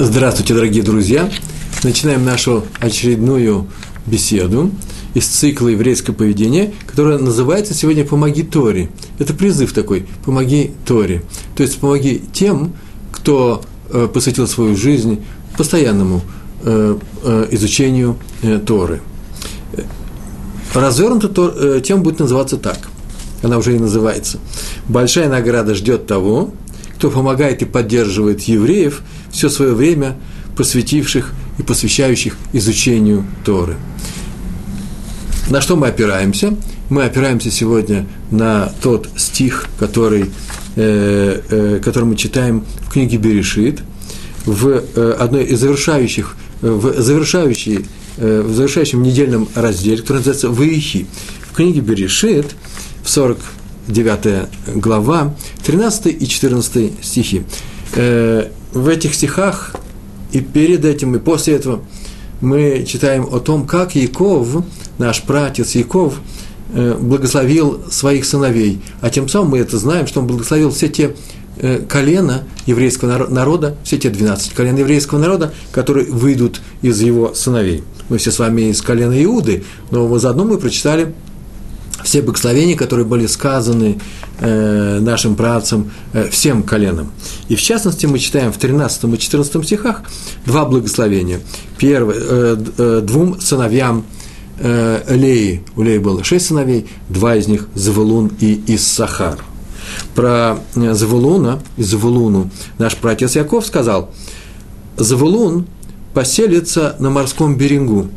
Здравствуйте, дорогие друзья! Начинаем нашу очередную беседу из цикла «Еврейское поведение», которая называется сегодня «Помоги Торе». Это призыв такой «Помоги Торе». То есть помоги тем, кто э, посвятил свою жизнь постоянному э, э, изучению Торы. Развернута тема будет называться так. Она уже и называется. Большая награда ждет того, кто помогает и поддерживает евреев все свое время, посвятивших и посвящающих изучению Торы. На что мы опираемся? Мы опираемся сегодня на тот стих, который, э, э, который мы читаем в книге Берешит, в э, одной из завершающих, в, завершающей, э, в завершающем недельном разделе, который называется «Ваихи». В книге Берешит, в 40 9 глава, 13 и 14 стихи. Э, в этих стихах и перед этим, и после этого мы читаем о том, как Яков, наш пратец Яков, э, благословил своих сыновей. А тем самым мы это знаем, что он благословил все те э, колена еврейского народа, все те 12 колен еврейского народа, которые выйдут из его сыновей. Мы все с вами из колена Иуды, но заодно мы прочитали все благословения, которые были сказаны э, нашим працам э, всем коленам. И в частности мы читаем в 13 и 14 стихах два благословения. Первое, э, э, двум сыновьям э, Леи, у Леи было шесть сыновей, два из них Завулун и Иссахар. Про э, Завулуна и Завулуну наш протец Яков сказал, Завулун поселится на морском берегу,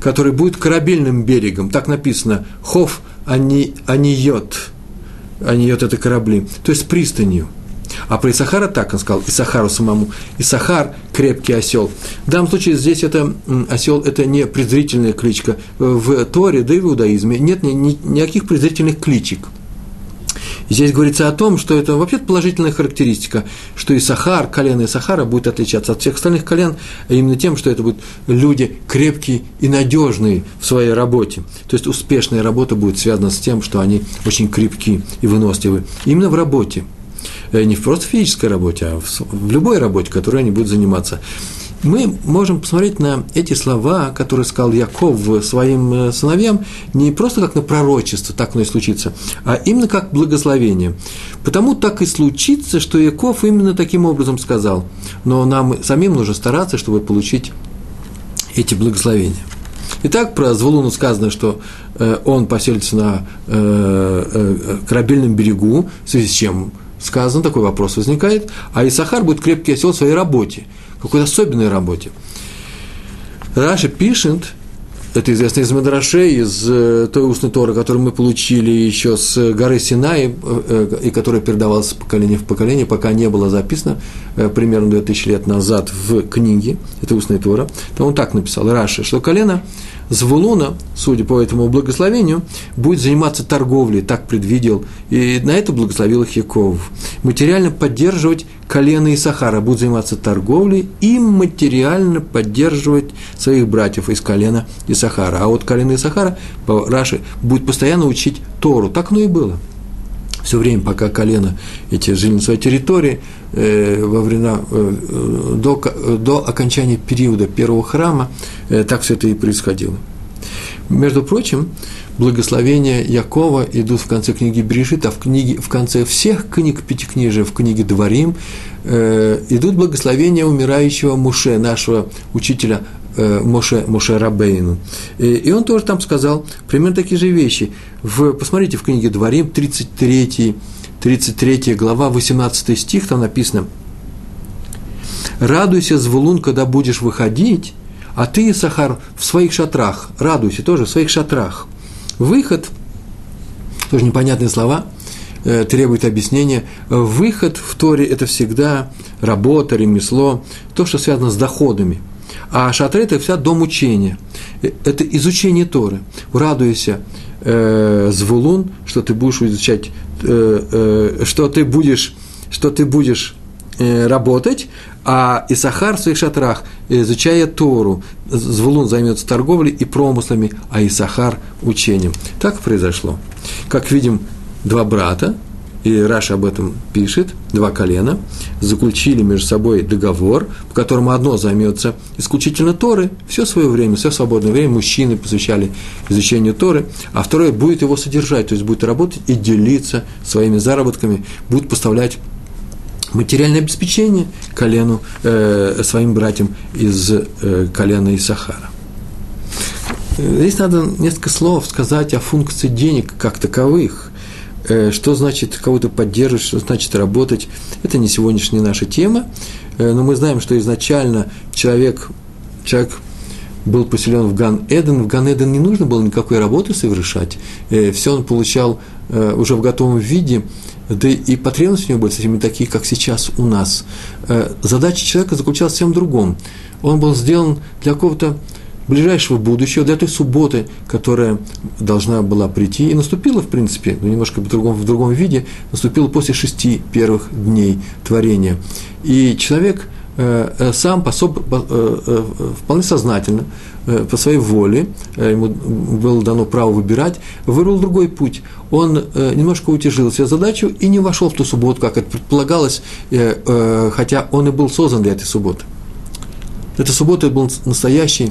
который будет корабельным берегом. Так написано, Хов ани, аниот. Аниот – это корабли, то есть пристанью. А про Исахара так он сказал, Исахару самому. Исахар – крепкий осел. В данном случае здесь это осел – это не презрительная кличка. В Торе, да и в иудаизме нет ни, ни, никаких презрительных кличек – здесь говорится о том, что это вообще положительная характеристика, что и Сахар, колено Сахара будет отличаться от всех остальных колен а именно тем, что это будут люди крепкие и надежные в своей работе. То есть успешная работа будет связана с тем, что они очень крепкие и выносливы. Именно в работе. Э, не в просто физической работе, а в любой работе, которой они будут заниматься мы можем посмотреть на эти слова, которые сказал Яков своим э, сыновьям, не просто как на пророчество, так оно и случится, а именно как благословение. Потому так и случится, что Яков именно таким образом сказал. Но нам самим нужно стараться, чтобы получить эти благословения. Итак, про Зволуну сказано, что э, он поселится на э, корабельном берегу, в связи с чем сказано, такой вопрос возникает, а Исахар будет крепкий осел в своей работе – какой-то особенной работе. Раша пишет, это известно из Мадрашей, из э, той устной Торы, которую мы получили еще с горы Синай, э, э, и которая передавалась с поколения в поколение, пока не было записано, примерно 2000 лет назад в книге, это устная Тора, там он так написал, Раша, что колено Звулуна, судя по этому благословению, будет заниматься торговлей, так предвидел, и на это благословил их Яков. Материально поддерживать колено Исахара, будут заниматься торговлей и материально поддерживать своих братьев из колена Исахара. А вот колено Исахара, по Раши, будет постоянно учить Тору. Так оно и было все время, пока колено эти жили на своей территории, э, во времена, э, до, до окончания периода первого храма, э, так все это и происходило. Между прочим, благословения Якова идут в конце книги Бришит, а в, книге, в конце всех книг Пятикнижия, в книге Дворим, э, идут благословения умирающего Муше, нашего учителя Моше, Моше Рабейну. И, и он тоже там сказал примерно такие же вещи. В, посмотрите в книге Дворим, 33, 33 глава, 18 стих, там написано «Радуйся, Звулун, когда будешь выходить, а ты, Сахар, в своих шатрах, радуйся тоже в своих шатрах». Выход, тоже непонятные слова, э, требует объяснения. Выход в Торе – это всегда работа, ремесло, то, что связано с доходами – а шатры – это вся дом учения. Э, это изучение Торы. Радуйся, э, Звулун, что ты будешь изучать, э, э, что ты будешь, что ты будешь э, работать, а Исахар в своих шатрах, изучая Тору, Звулун займется торговлей и промыслами, а Исахар – учением. Так произошло. Как видим, два брата, и Раша об этом пишет, два колена, заключили между собой договор, по которому одно займется исключительно Торы, все свое время, все свободное время мужчины посвящали изучению Торы, а второе будет его содержать, то есть будет работать и делиться своими заработками, будет поставлять материальное обеспечение колену, э, своим братьям из э, колена Исахара. Здесь надо несколько слов сказать о функции денег как таковых. Э, что значит кого-то поддерживать, что значит работать. Это не сегодняшняя наша тема, э, но мы знаем, что изначально человек, человек был поселен в Ган-Эден. В Ган-Эден не нужно было никакой работы совершать. Э, Все он получал уже в готовом виде, да и потребности у него были совсем не такие, как сейчас у нас. Задача человека заключалась в всем другом. Он был сделан для какого-то ближайшего будущего, для той субботы, которая должна была прийти, и наступила, в принципе, но немножко в другом, в другом виде, наступила после шести первых дней творения. И человек э, э сам пособ, э, э, вполне сознательно, э, по своей воле, э, ему было дано право выбирать, выбрал другой путь. Он немножко утяжил себе задачу и не вошел в ту субботу, как это предполагалось, хотя он и был создан для этой субботы. Эта суббота был настоящий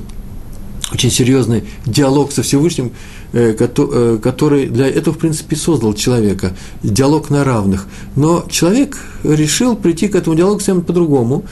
очень серьезный диалог со Всевышним, э, э, который для этого, в принципе, создал человека, диалог на равных. Но человек решил прийти к этому диалогу совсем по-другому,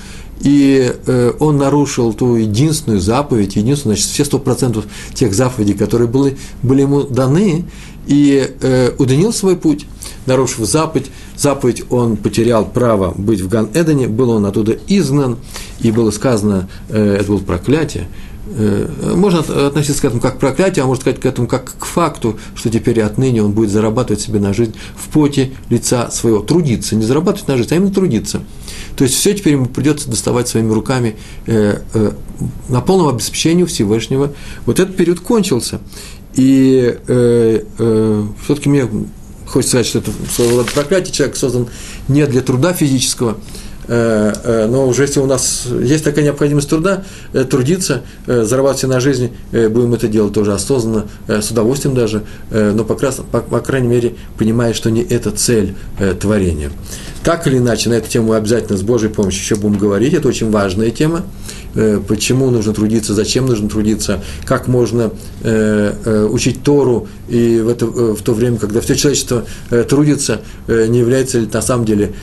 и э, он нарушил ту единственную заповедь, единственную, значит, все сто процентов тех заповедей, которые были, были ему даны, и удлинил свой путь, нарушив заповедь. Заповедь он потерял право быть в Ган-Эдене, был он оттуда изгнан, и было сказано, это было проклятие, Э, можно относиться к этому как к проклятию, а можно сказать к этому как к факту, что теперь отныне он будет зарабатывать себе на жизнь в поте лица своего, трудиться, не зарабатывать на жизнь, а именно трудиться. То есть все теперь ему придется доставать своими руками э, э, на полном обеспечении Всевышнего. Вот этот период кончился. И э, э, все-таки мне хочется сказать, что это своего рода проклятие, человек создан не для труда физического, Э, э, но уже если у нас есть такая необходимость труда, э, трудиться, зарабатывать на жизнь, будем это делать тоже осознанно, с удовольствием даже, но по, по, по крайней мере понимая, что не это цель творения. Так или иначе, на эту тему обязательно с Божьей помощью еще будем говорить, это очень важная тема, почему нужно трудиться, зачем нужно трудиться, как можно учить Тору, и в, это, в то время, когда все человечество трудится, не является ли на самом деле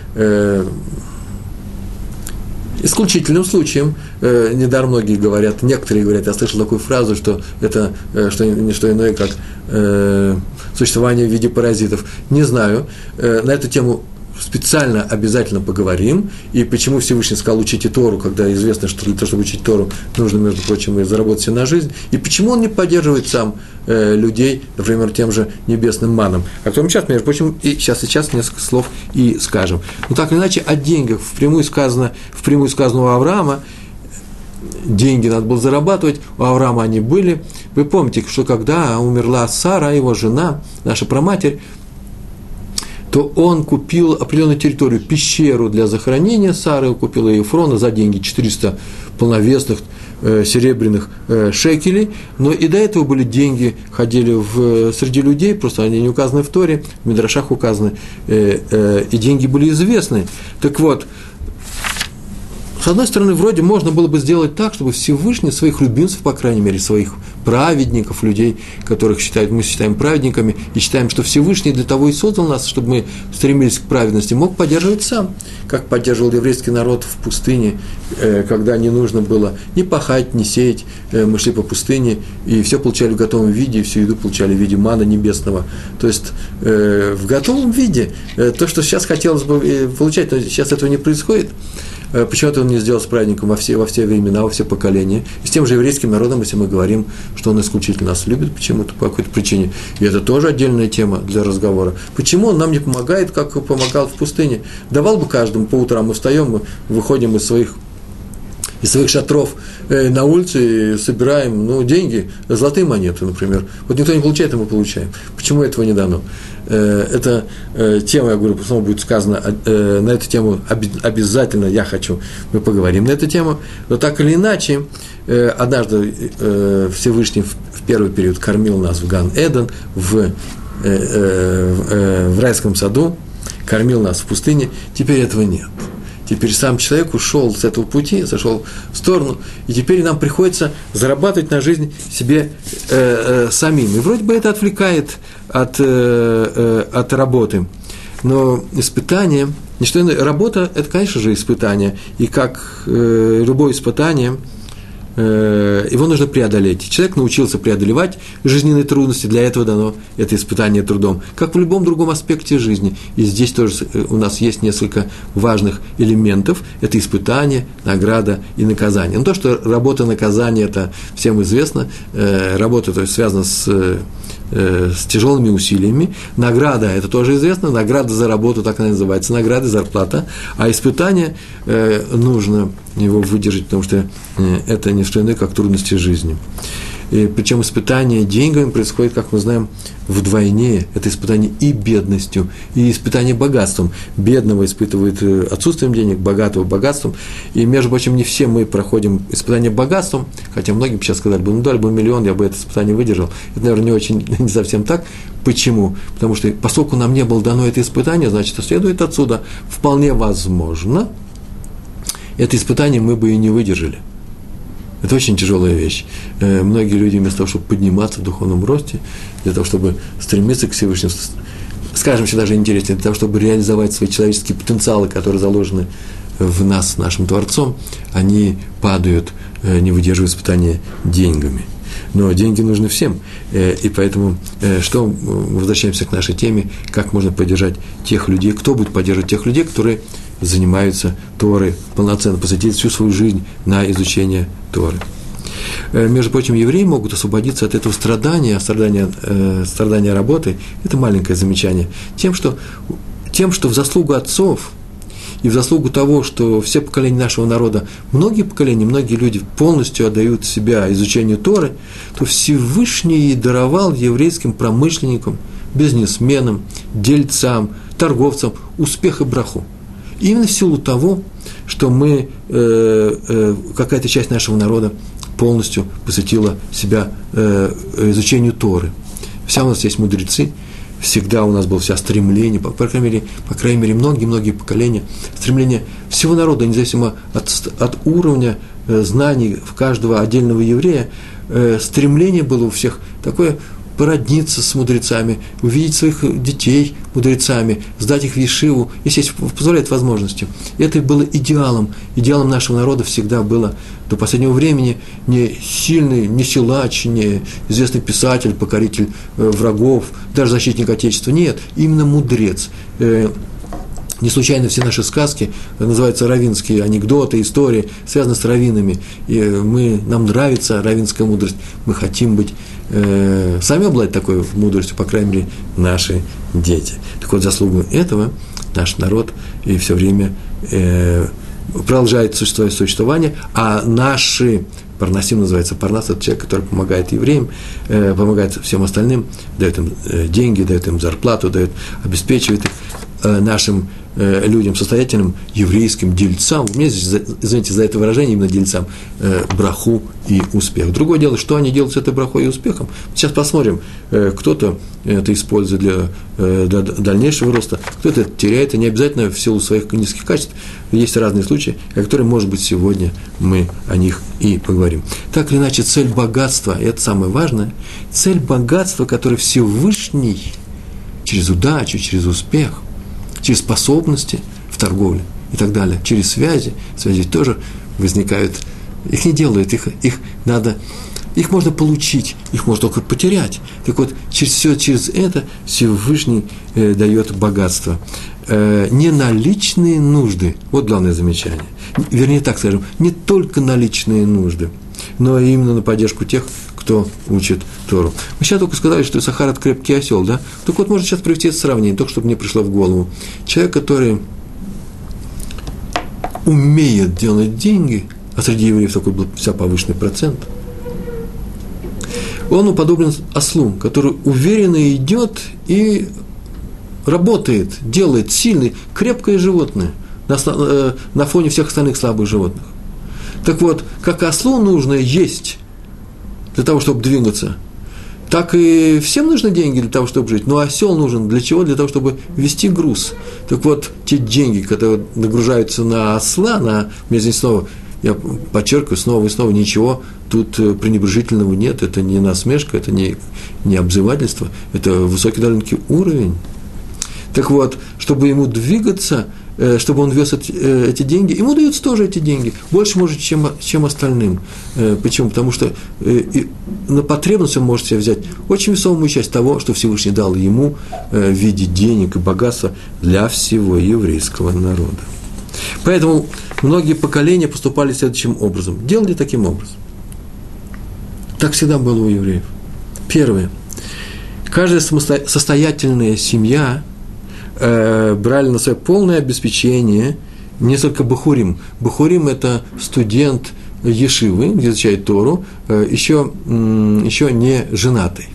исключительным случаем, э, недаром многие говорят, некоторые говорят, я слышал такую фразу, что это э, что, не что иное, как э, существование в виде паразитов. Не знаю, э, на эту тему специально обязательно поговорим, и почему Всевышний сказал учите Тору, когда известно, что для того, чтобы учить Тору, нужно, между прочим, и заработать себе на жизнь, и почему он не поддерживает сам э, людей, например, тем же небесным маном. А кто сейчас, между прочим, и сейчас сейчас несколько слов и скажем. Но так или иначе, о деньгах впрямую сказано, впрямую сказано у Авраама, деньги надо было зарабатывать, у Авраама они были. Вы помните, что когда умерла Сара, его жена, наша проматерь, то он купил определенную территорию, пещеру для захоронения Сары, купил ее Ефрона за деньги 400 полновесных э, серебряных э, шекелей, но и до этого были деньги, ходили в, среди людей, просто они не указаны в Торе, в Мидрашах указаны, э, э, и деньги были известны. Так вот, с одной стороны, вроде можно было бы сделать так, чтобы Всевышний своих любимцев, по крайней мере, своих праведников, людей, которых считают, мы считаем праведниками, и считаем, что Всевышний для того и создал нас, чтобы мы стремились к праведности, мог поддерживать сам, как поддерживал еврейский народ в пустыне, э, когда не нужно было ни пахать, ни сеять, э, мы шли по пустыне, и все получали в готовом виде, и всю еду получали в виде мана небесного. То есть э, в готовом виде, то, что сейчас хотелось бы получать, но сейчас этого не происходит – Э, почему-то он не сделал с праздником во все, во все времена, во все поколения. И с тем же еврейским народом, если мы говорим, что он исключительно нас любит почему-то, по какой-то причине. И это тоже отдельная тема для разговора. Почему он нам не помогает, как помогал в пустыне? Давал бы каждому, по утрам мы встаем, мы выходим из своих из своих шатров э, на улице и собираем ну, деньги, золотые монеты, например. Вот никто не получает, а мы получаем. Почему этого не дано? Э, это э, тема, я говорю, снова будет сказано, на эту тему обязательно я хочу, мы поговорим на эту тему. Но так или иначе, однажды Всевышний в первый период кормил нас в Ган-Эден, в, в райском саду, кормил нас в пустыне, теперь этого нет. Теперь сам человек ушел с этого пути, зашел в сторону, и теперь нам приходится зарабатывать на жизнь себе э, э, самим. И вроде бы это отвлекает от, э, э, от работы. Но испытание, не что работа – это, конечно же, испытание. И как э, любое испытание – его нужно преодолеть. Человек научился преодолевать жизненные трудности, для этого дано это испытание трудом, как в любом другом аспекте жизни. И здесь тоже э, у нас есть несколько важных элементов. Это испытание, награда и наказание. Но то, что работа наказания, это всем известно, э, работа то есть, связана с Э, с тяжелыми усилиями. Награда, это тоже известно, награда за работу, так она называется, награда, зарплата. А испытание э, нужно его выдержать, потому что э, это не что иное, как трудности жизни. И причем испытание деньгами происходит, как мы знаем, вдвойне. Это испытание и бедностью, и испытание богатством. Бедного испытывает э, отсутствием денег, богатого богатством. И, между прочим, не все мы проходим испытание богатством, хотя многие бы сейчас сказали бы, ну дали бы миллион, я бы это испытание выдержал. Это, наверное, не очень, не совсем так. Почему? Потому что поскольку нам не было дано это испытание, значит, следует отсюда, вполне возможно, это испытание мы бы и не выдержали – это очень тяжелая вещь. Э, многие люди вместо того, чтобы подниматься в духовном росте, для того, чтобы стремиться к Всевышнему, скажем еще даже интереснее, для того, чтобы реализовать свои человеческие потенциалы, которые заложены в нас, нашим Творцом, они падают, э, не выдерживая испытания деньгами. Но деньги нужны всем. Э, и поэтому, что, возвращаемся к нашей теме, как можно поддержать тех людей, кто будет поддерживать тех людей, которые занимаются Торой, полноценно посвятить всю свою жизнь на изучение Торы. Э, между прочим, евреи могут освободиться от этого страдания, страдания, э, страдания работы, это маленькое замечание, тем что, тем, что в заслугу отцов и в заслугу того, что все поколения нашего народа, многие поколения, многие люди полностью отдают себя изучению Торы, то Всевышний даровал еврейским промышленникам, бизнесменам, дельцам, торговцам успех и браху. Именно в силу того, что мы, э, э, какая-то часть нашего народа полностью посвятила себя э, изучению Торы. Вся у нас есть мудрецы, всегда у нас было вся стремление, по, по крайней мере, по крайней мере, многие-многие поколения, стремление всего народа, независимо от, от уровня э, знаний в каждого отдельного еврея, э, стремление было у всех такое породниться с мудрецами, увидеть своих детей мудрецами, сдать их в Ешиву, если есть, позволяет возможности. Это было идеалом. Идеалом нашего народа всегда было до последнего времени не сильный, не силач, не известный писатель, покоритель э, врагов, даже защитник Отечества. Нет, именно мудрец. Э, не случайно все наши сказки называются равинские анекдоты, истории, связаны с равинами. И мы, нам нравится равинская мудрость. Мы хотим быть э, сами обладать такой мудростью, по крайней мере, наши дети. Так вот, заслугу этого наш народ и все время э, продолжает свое существование, а наши Парнасим называется. Парнас – это человек, который помогает евреям, э, помогает всем остальным, дает им э, деньги, дает им зарплату, дает, обеспечивает их нашим Э, людям состоятельным, еврейским дельцам, у меня здесь, извините за это выражение, именно дельцам, э, браху и успех. Другое дело, что они делают с этой брахой и успехом. Сейчас посмотрим, э, кто-то это использует для, для дальнейшего роста, кто-то это теряет, и не обязательно в силу своих низких качеств. Есть разные случаи, о которых, может быть, сегодня мы о них и поговорим. Так или иначе, цель богатства, и это самое важное, цель богатства, которое Всевышний через удачу, через успех – через способности в торговле и так далее, через связи. Связи тоже возникают. Их не делают, их, их надо, их можно получить, их можно только потерять. Так вот, через все через это Всевышний э, дает богатство. Э, не наличные нужды, вот главное замечание. Вернее, так скажем, не только наличные нужды, но именно на поддержку тех, кто учит Тору. Мы сейчас только сказали, что Сахар – это крепкий осел, да? Так вот, можно сейчас привести это сравнение, только чтобы мне пришло в голову. Человек, который умеет делать деньги, а среди евреев такой был вся повышенный процент, он уподоблен ослу, который уверенно идет и работает, делает сильный, крепкое животное на, э, на фоне всех остальных слабых животных. Так вот, как ослу нужно есть для того, чтобы двигаться, Так и всем нужны деньги для того, чтобы жить. Но осел нужен для чего? Для того, чтобы вести груз. Так вот, те деньги, которые нагружаются на осла, на, мне здесь снова, я подчеркиваю снова и снова, ничего тут э, пренебрежительного нет, это не насмешка, это не, не обзывательство, это высокий довольно-таки уровень. Так вот, чтобы ему двигаться – чтобы он вез эти, э, эти деньги, ему даются тоже эти деньги, больше может, чем, чем остальным. Э, почему? Потому что на потребность он может себе взять очень весомую часть того, что Всевышний дал ему в виде денег и богатства для всего еврейского народа. Поэтому многие поколения поступали следующим образом, делали таким образом. Так всегда было у евреев. Первое. Каждая состоятельная семья – э, брали на свое полное обеспечение несколько бахурим. Бахурим – это студент Ешивы, где изучает Тору, еще, э, еще не женатый.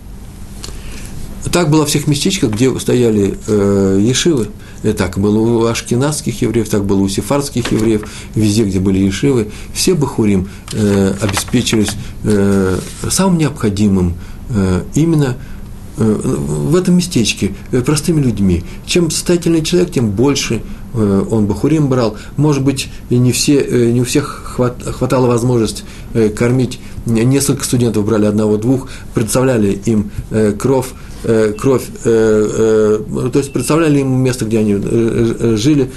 Так было во всех местечках, где стояли э, Ешивы. Так было у ашкенадских евреев, так было у сефардских евреев, везде, где были ешивы, все бахурим э, обеспечивались самым необходимым именно в этом местечке э, простыми людьми. Чем состоятельный человек, тем больше э, он бахурим брал. Может быть, не, все, э, не у всех хватало возможность кормить. Несколько студентов брали одного-двух, представляли им кровь, кровь, то есть представляли им место, где они жили,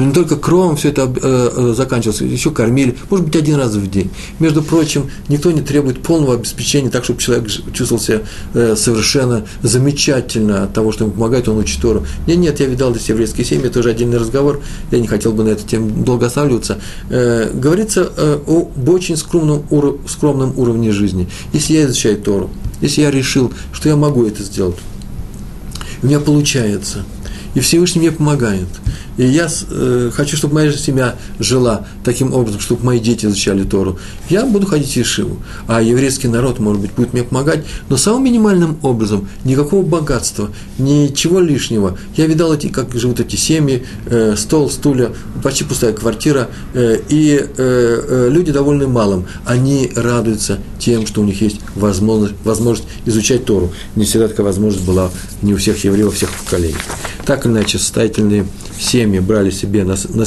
но не только кровом все это э, э, заканчивалось, еще кормили, может быть, один раз в день. Между прочим, никто не требует полного обеспечения так, чтобы человек чувствовал себя э, совершенно замечательно от того, что ему помогает, он учит Тору. Нет, нет, я видал здесь еврейские семьи, это уже отдельный разговор, я не хотел бы на эту тему долго останавливаться. Говорится об очень скромном, скромном уровне жизни. Если я изучаю Тору, если я решил, что я могу это сделать, у меня получается, и Всевышний мне помогает – и я э, хочу, чтобы моя семья жила таким образом, чтобы мои дети изучали Тору. Я буду ходить в Ешиву. А еврейский народ, может быть, будет мне помогать, но самым минимальным образом, никакого богатства, ничего лишнего. Я видал, эти, как живут эти семьи, э, стол, стулья, почти пустая квартира, э, и э, э, люди довольны малым. Они радуются тем, что у них есть возможность, возможность изучать Тору. Не всегда такая возможность была не у всех евреев, во всех поколениях. Так или иначе, состоятельные семьи брали себе на, на,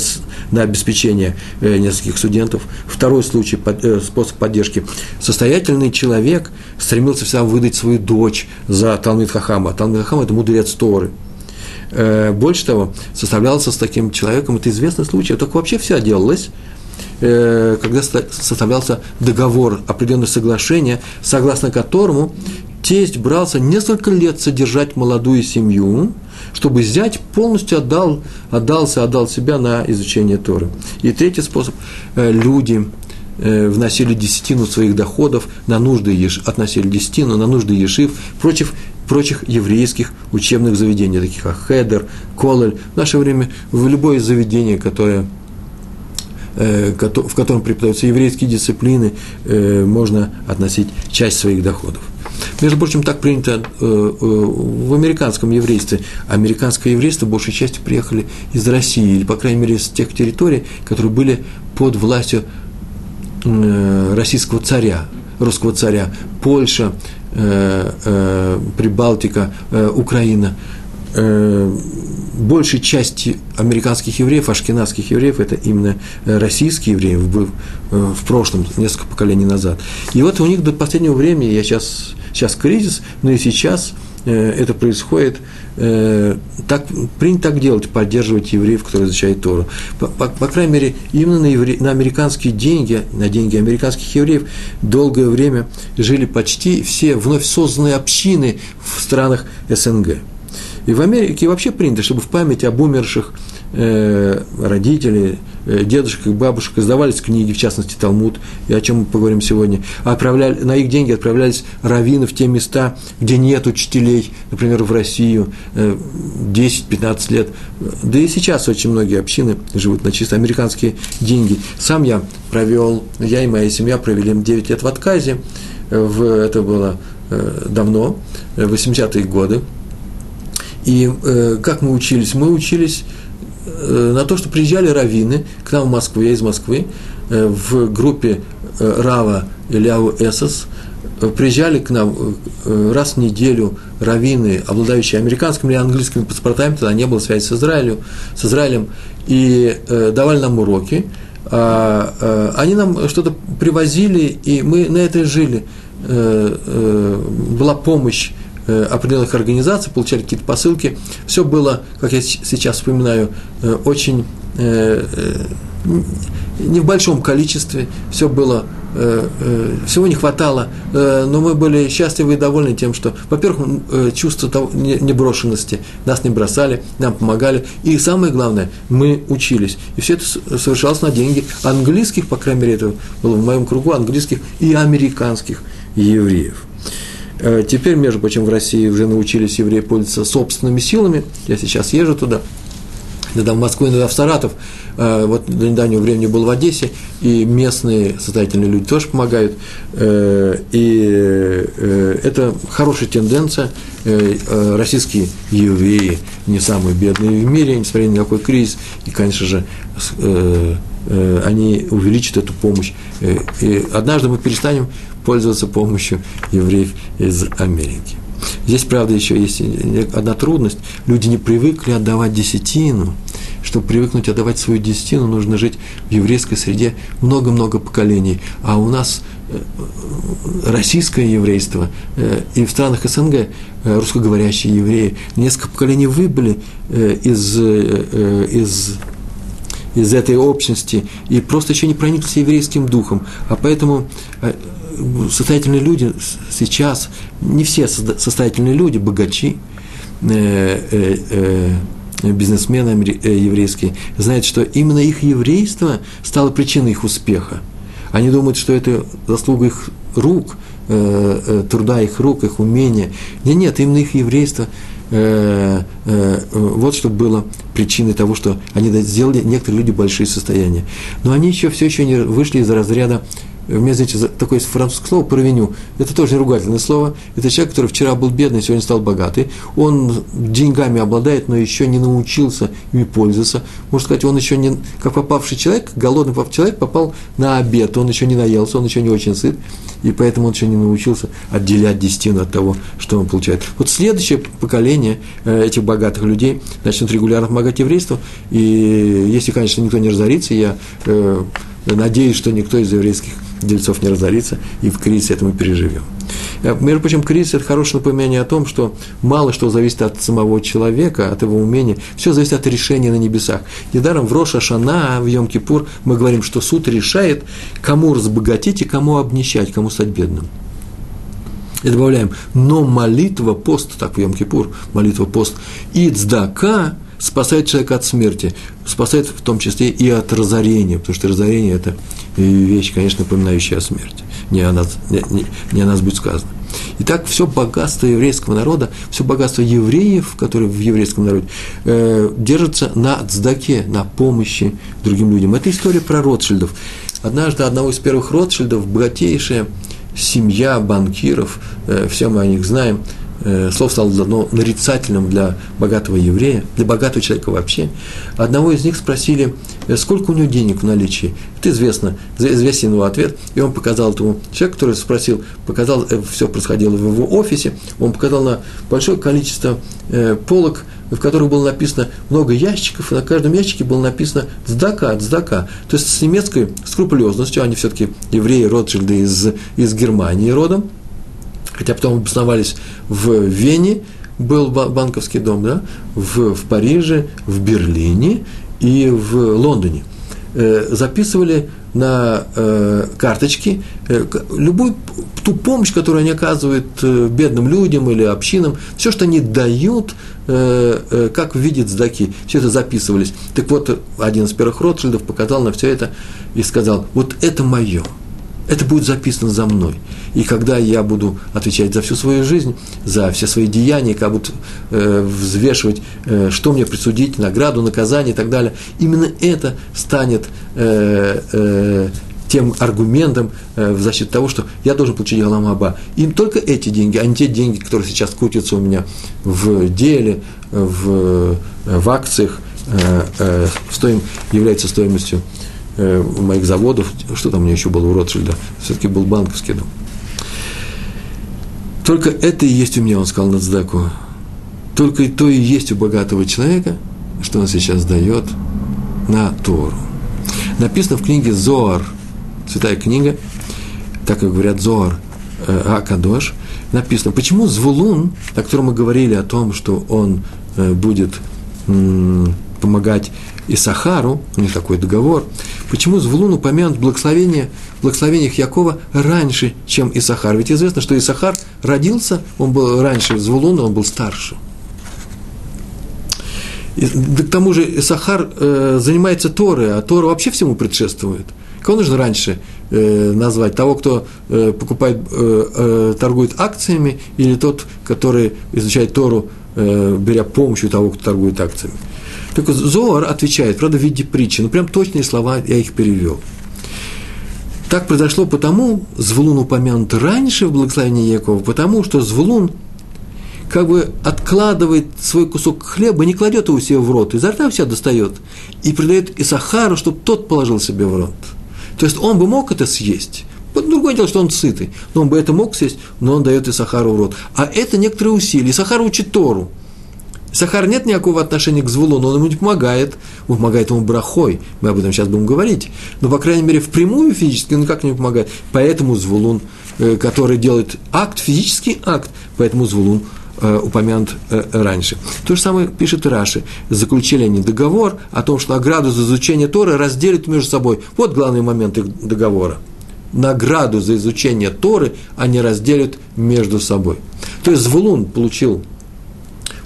на обеспечение э, нескольких студентов. Второй случай, под, э, способ поддержки. Состоятельный человек стремился всегда выдать свою дочь за Талмит Хахама. Талмит Хахам – это мудрец Торы. Э, больше того, составлялся с таким человеком, это известный случай, только вообще все делалось, когда составлялся договор, определенное соглашение, согласно которому тесть брался несколько лет содержать молодую семью, чтобы зять полностью отдал, отдался, отдал себя на изучение Торы. И третий способ э, – люди э, вносили десятину своих доходов на нужды еш, относили десятину на нужды ешив против прочих еврейских учебных заведений, таких как Хедер, Колель. В наше время в любое заведение, которое э, в котором преподаются еврейские дисциплины, можно относить часть своих доходов. Между прочим, так принято э, э, в американском еврействе. Американское еврейство большей частью приехали из России, или, по крайней мере, из тех территорий, которые были под властью э, российского царя, русского царя. Польша, Прибалтика, Украина большей части американских евреев, ашкенадских евреев, это именно российские евреи в, в прошлом, несколько поколений назад. И вот у них до последнего времени, я сейчас сейчас кризис, но и сейчас э, это происходит, э, так, принято так делать, поддерживать евреев, которые изучают Тору. По, по, по крайней мере, именно на, евре, на американские деньги, на деньги американских евреев долгое время жили почти все вновь созданные общины в странах СНГ. И в Америке вообще принято, чтобы в память об умерших э, родителей, э, дедушек и бабушек издавались книги, в частности Талмуд, и о чем мы поговорим сегодня. Отправляли, на их деньги отправлялись раввины в те места, где нет учителей, например, в Россию, э, 10-15 лет. Да и сейчас очень многие общины живут на чисто американские деньги. Сам я провел, я и моя семья провели 9 лет в отказе, в, это было э, давно, 80-е годы, и э, как мы учились? Мы учились э, на то, что приезжали раввины к нам в Москву, я из Москвы, э, в группе э, Рава Ильяу Эсос, приезжали к нам раз в неделю раввины, обладающие американскими или английскими паспортами, тогда не было связи с Израилем, с Израилем и давали нам уроки. А, они нам что-то привозили, и мы на это жили. Была помощь определенных организаций, получали какие-то посылки. Все было, как я сейчас вспоминаю, очень не в большом количестве, все было, э, э, всего не хватало, э, но мы были счастливы и довольны тем, что, во-первых, чувство того, неброшенности, нас не бросали, нам помогали, и самое главное, мы учились. И все это совершалось на деньги английских, по крайней мере, это было в моем кругу, английских и американских евреев. Теперь, между прочим, в России уже научились евреи пользоваться собственными силами. Я сейчас езжу туда, иногда в Москву, иногда в Саратов. Э, вот до недавнего времени был в Одессе, и местные состоятельные люди тоже помогают. Э, и э, это хорошая тенденция. Российские евреи не самые бедные в мире, несмотря ни на какой кризис. И, конечно же, они увеличат эту помощь. И однажды мы перестанем пользоваться помощью евреев из Америки. Здесь, правда, еще есть одна трудность. Люди не привыкли отдавать десятину. Чтобы привыкнуть отдавать свою десятину, нужно жить в еврейской среде много-много поколений. А у нас э, российское еврейство э, и в странах СНГ э, русскоговорящие евреи несколько поколений выбыли из, из из этой общности и просто еще не прониклись еврейским духом. А поэтому состоятельные люди сейчас, не все состоятельные люди, богачи, э, э, э, бизнесмены еврейские, знают, что именно их еврейство стало причиной их успеха. Они думают, что это заслуга их рук, труда их рук, их умения. Нет, нет, именно их еврейство вот что было причиной того, что они сделали некоторые люди большие состояния. Но они еще все еще не вышли из разряда у меня, знаете, такое французское слово «провиню». Это тоже ругательное слово. Это человек, который вчера был бедный, сегодня стал богатый. Он деньгами обладает, но еще не научился ими пользоваться. Можно сказать, он еще не, как попавший человек, голодный человек попал на обед. Он еще не наелся, он еще не очень сыт. И поэтому он еще не научился отделять десятину от того, что он получает. Вот следующее поколение э, этих богатых людей начнут регулярно помогать еврейству. И если, конечно, никто не разорится, я э, надеюсь, что никто из еврейских дельцов не разорится, и в кризис это мы переживем. Э, между прочим, кризис – это хорошее напоминание о том, что мало что зависит от самого человека, от его умения, все зависит от решения на небесах. Недаром в Роша Шана, в Йом-Кипур мы говорим, что суд решает, кому разбогатеть и кому обнищать, кому стать бедным. И добавляем, но молитва, пост, так в Йом-Кипур, молитва, пост, и цдака спасает человека от смерти, спасает в том числе и от разорения, потому что разорение – это вещь, конечно, напоминающая о смерти. Не о нас, не, не, не о нас будет сказано. Итак, все богатство еврейского народа, все богатство евреев, которые в еврейском народе, э, держится на цдаке, на помощи другим людям. Это история про Ротшильдов. Однажды одного из первых Ротшильдов, богатейшая семья банкиров, э, все мы о них знаем – Э, слово стало дано нарицательным для богатого еврея, для богатого человека вообще. Одного из них спросили, э, сколько у него денег в наличии. Это известно, известен его ответ, и он показал этому человеку, который спросил, показал, э, все происходило в его офисе, он показал на большое количество полок, в которых было написано много ящиков, и на каждом ящике было написано «Цдака», «Цдака». То есть с немецкой скрупулезностью, они все-таки евреи Ротшильды из, из Германии родом – хотя потом обосновались в Вене, был банковский дом, да, в, в Париже, в Берлине и в Лондоне. Э, записывали на э, карточки э, любую ту помощь, которую они оказывают э, бедным людям или общинам, все, что они дают, э, э, как в виде цдаки, все это записывались. Так вот, один из первых Ротшильдов показал на все это и сказал, вот это мое – это будет записано за мной. И когда я буду отвечать за всю свою жизнь, за все свои деяния, когда буду э, взвешивать, э, что мне присудить, награду, наказание и так далее, именно это станет э, э, тем аргументом э, в защиту того, что я должен получить Галамаба. Им только эти деньги, а не те деньги, которые сейчас крутятся у меня в деле, в, в акциях, э, э, стоим, является стоимостью э, моих заводов, что там у меня еще было у Ротшильда, все-таки был банковский дом. Только это и есть у меня, он сказал Нацдаку. Только то и есть у богатого человека, что он сейчас дает на Тору. Написано в книге Зоар, святая книга, так как говорят Зоар э, Акадош, написано, почему Звулун, о котором мы говорили о том, что он э, будет помогать Исахару, у них такой договор, почему Звулун упомянут благословение, в благословениях Якова раньше, чем Исахар? Ведь известно, что Исахар родился, он был раньше Звулуна, он был старше. И, да к тому же Исахар э, занимается Торой, а Тора вообще всему предшествует. Кого нужно раньше э, назвать? Того, кто э, покупает, э, э, торгует акциями, или тот, который изучает Тору, э, беря помощью того, кто торгует акциями? Так Зоар отвечает, правда, в виде притчи, но прям точные слова я их перевел. Так произошло потому, Звулун упомянут раньше в благословении Якова, потому что Звулун как бы откладывает свой кусок хлеба, не кладет его себе в рот, изо рта все достает, и придает Исахару, чтобы тот положил себе в рот. То есть он бы мог это съесть. Другое дело, что он сытый, но он бы это мог съесть, но он дает Исахару в рот. А это некоторые усилия. Исахар учит Тору – Сахар нет никакого отношения к Звулону, он ему не помогает, он помогает ему брахой, мы об этом сейчас будем говорить, но, по крайней мере, впрямую физически он никак не помогает, поэтому Звулун, э, который делает акт, физический акт, поэтому Звулун э, упомянут э, раньше. То же самое пишет Раши. Заключили они договор о том, что награду за изучение Торы разделят между собой. Вот главный момент их договора. Награду за изучение Торы они разделят между собой. То есть Звулун получил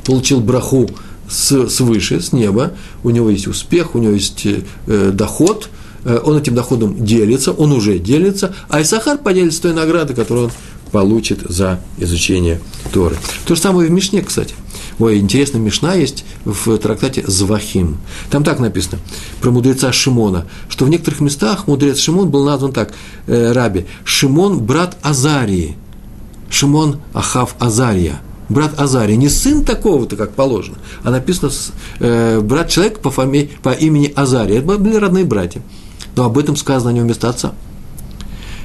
получил браху с, свыше, с неба, у него есть успех, у него есть э, доход, э, он этим доходом делится, он уже делится, а Исахар поделится той наградой, которую он получит за изучение Торы. То же самое и в Мишне, кстати. Ой, интересная Мишна есть в трактате Звахим. Там так написано про мудреца Шимона, что в некоторых местах мудрец Шимон был назван так, э, Раби, Шимон – брат Азарии, Шимон – Ахав Азария – брат Азария, не сын такого-то, как положено, а написано э, брат человека по, фамилии, по имени Азария. Это были родные братья. Но об этом сказано о нем вместо отца.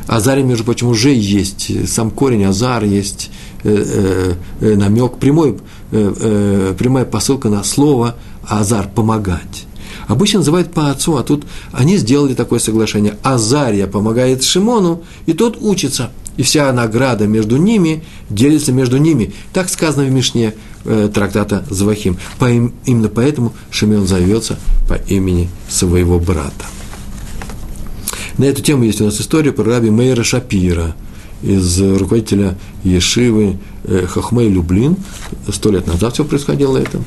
Азария, между прочим, уже есть, сам корень Азар есть э, э, э намек, прямой, э, э, прямая посылка на слово Азар – помогать. Обычно называют по отцу, а тут они сделали такое соглашение. Азария помогает Шимону, и тот учится – и вся награда между ними делится между ними. Так сказано в Мишне э, трактата Завахим. По, им, именно поэтому Шимеон зовется по имени своего брата. На эту тему есть у нас история про раби Мейра Шапира, из руководителя Ешивы э, Хохмей Люблин. Сто лет назад все происходило это.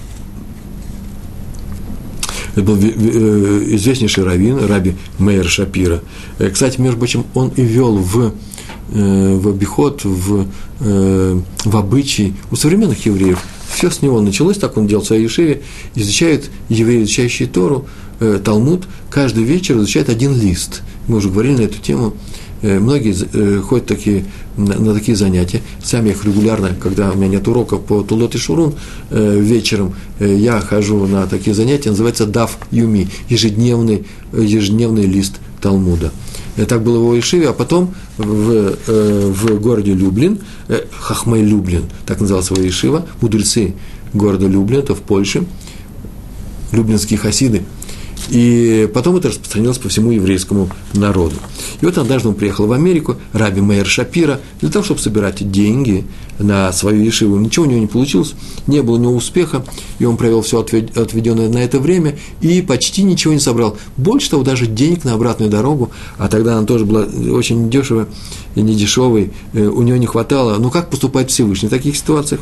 Это был э, известнейший раввин, раби Мейер Шапира. Э, кстати, между прочим, он и вел в в обиход, в, э, в обычай у современных евреев. Все с него началось, так он делал в своей Ешеве, изучают евреи, изучающие Тору, э, Талмуд, каждый вечер изучает один лист. Мы уже говорили на эту тему. Многие ходят такие, на, такие занятия. Сам я их регулярно, когда у меня нет урока по Тулот и Шурун, вечером я хожу на такие занятия, называется Дав Юми, ежедневный, ежедневный лист Талмуда – так было в Ишиве, а потом в, э, в городе Люблин, э, Хахмей Люблин, так назывался его Ишива, мудрецы города Люблин, это в Польше, люблинские хасиды – и потом это распространилось по всему еврейскому народу. И вот однажды он приехал в Америку, Раби Мейер Шапира, для того, чтобы собирать деньги на свою ешиву. Ничего у него не получилось, не было у него успеха, и он провел все отведенное на это время и почти ничего не собрал. Больше того, даже денег на обратную дорогу, а тогда она тоже была очень дешевая и не дешевой, э, у него не хватало. Ну, как поступать Всевышний в таких ситуациях?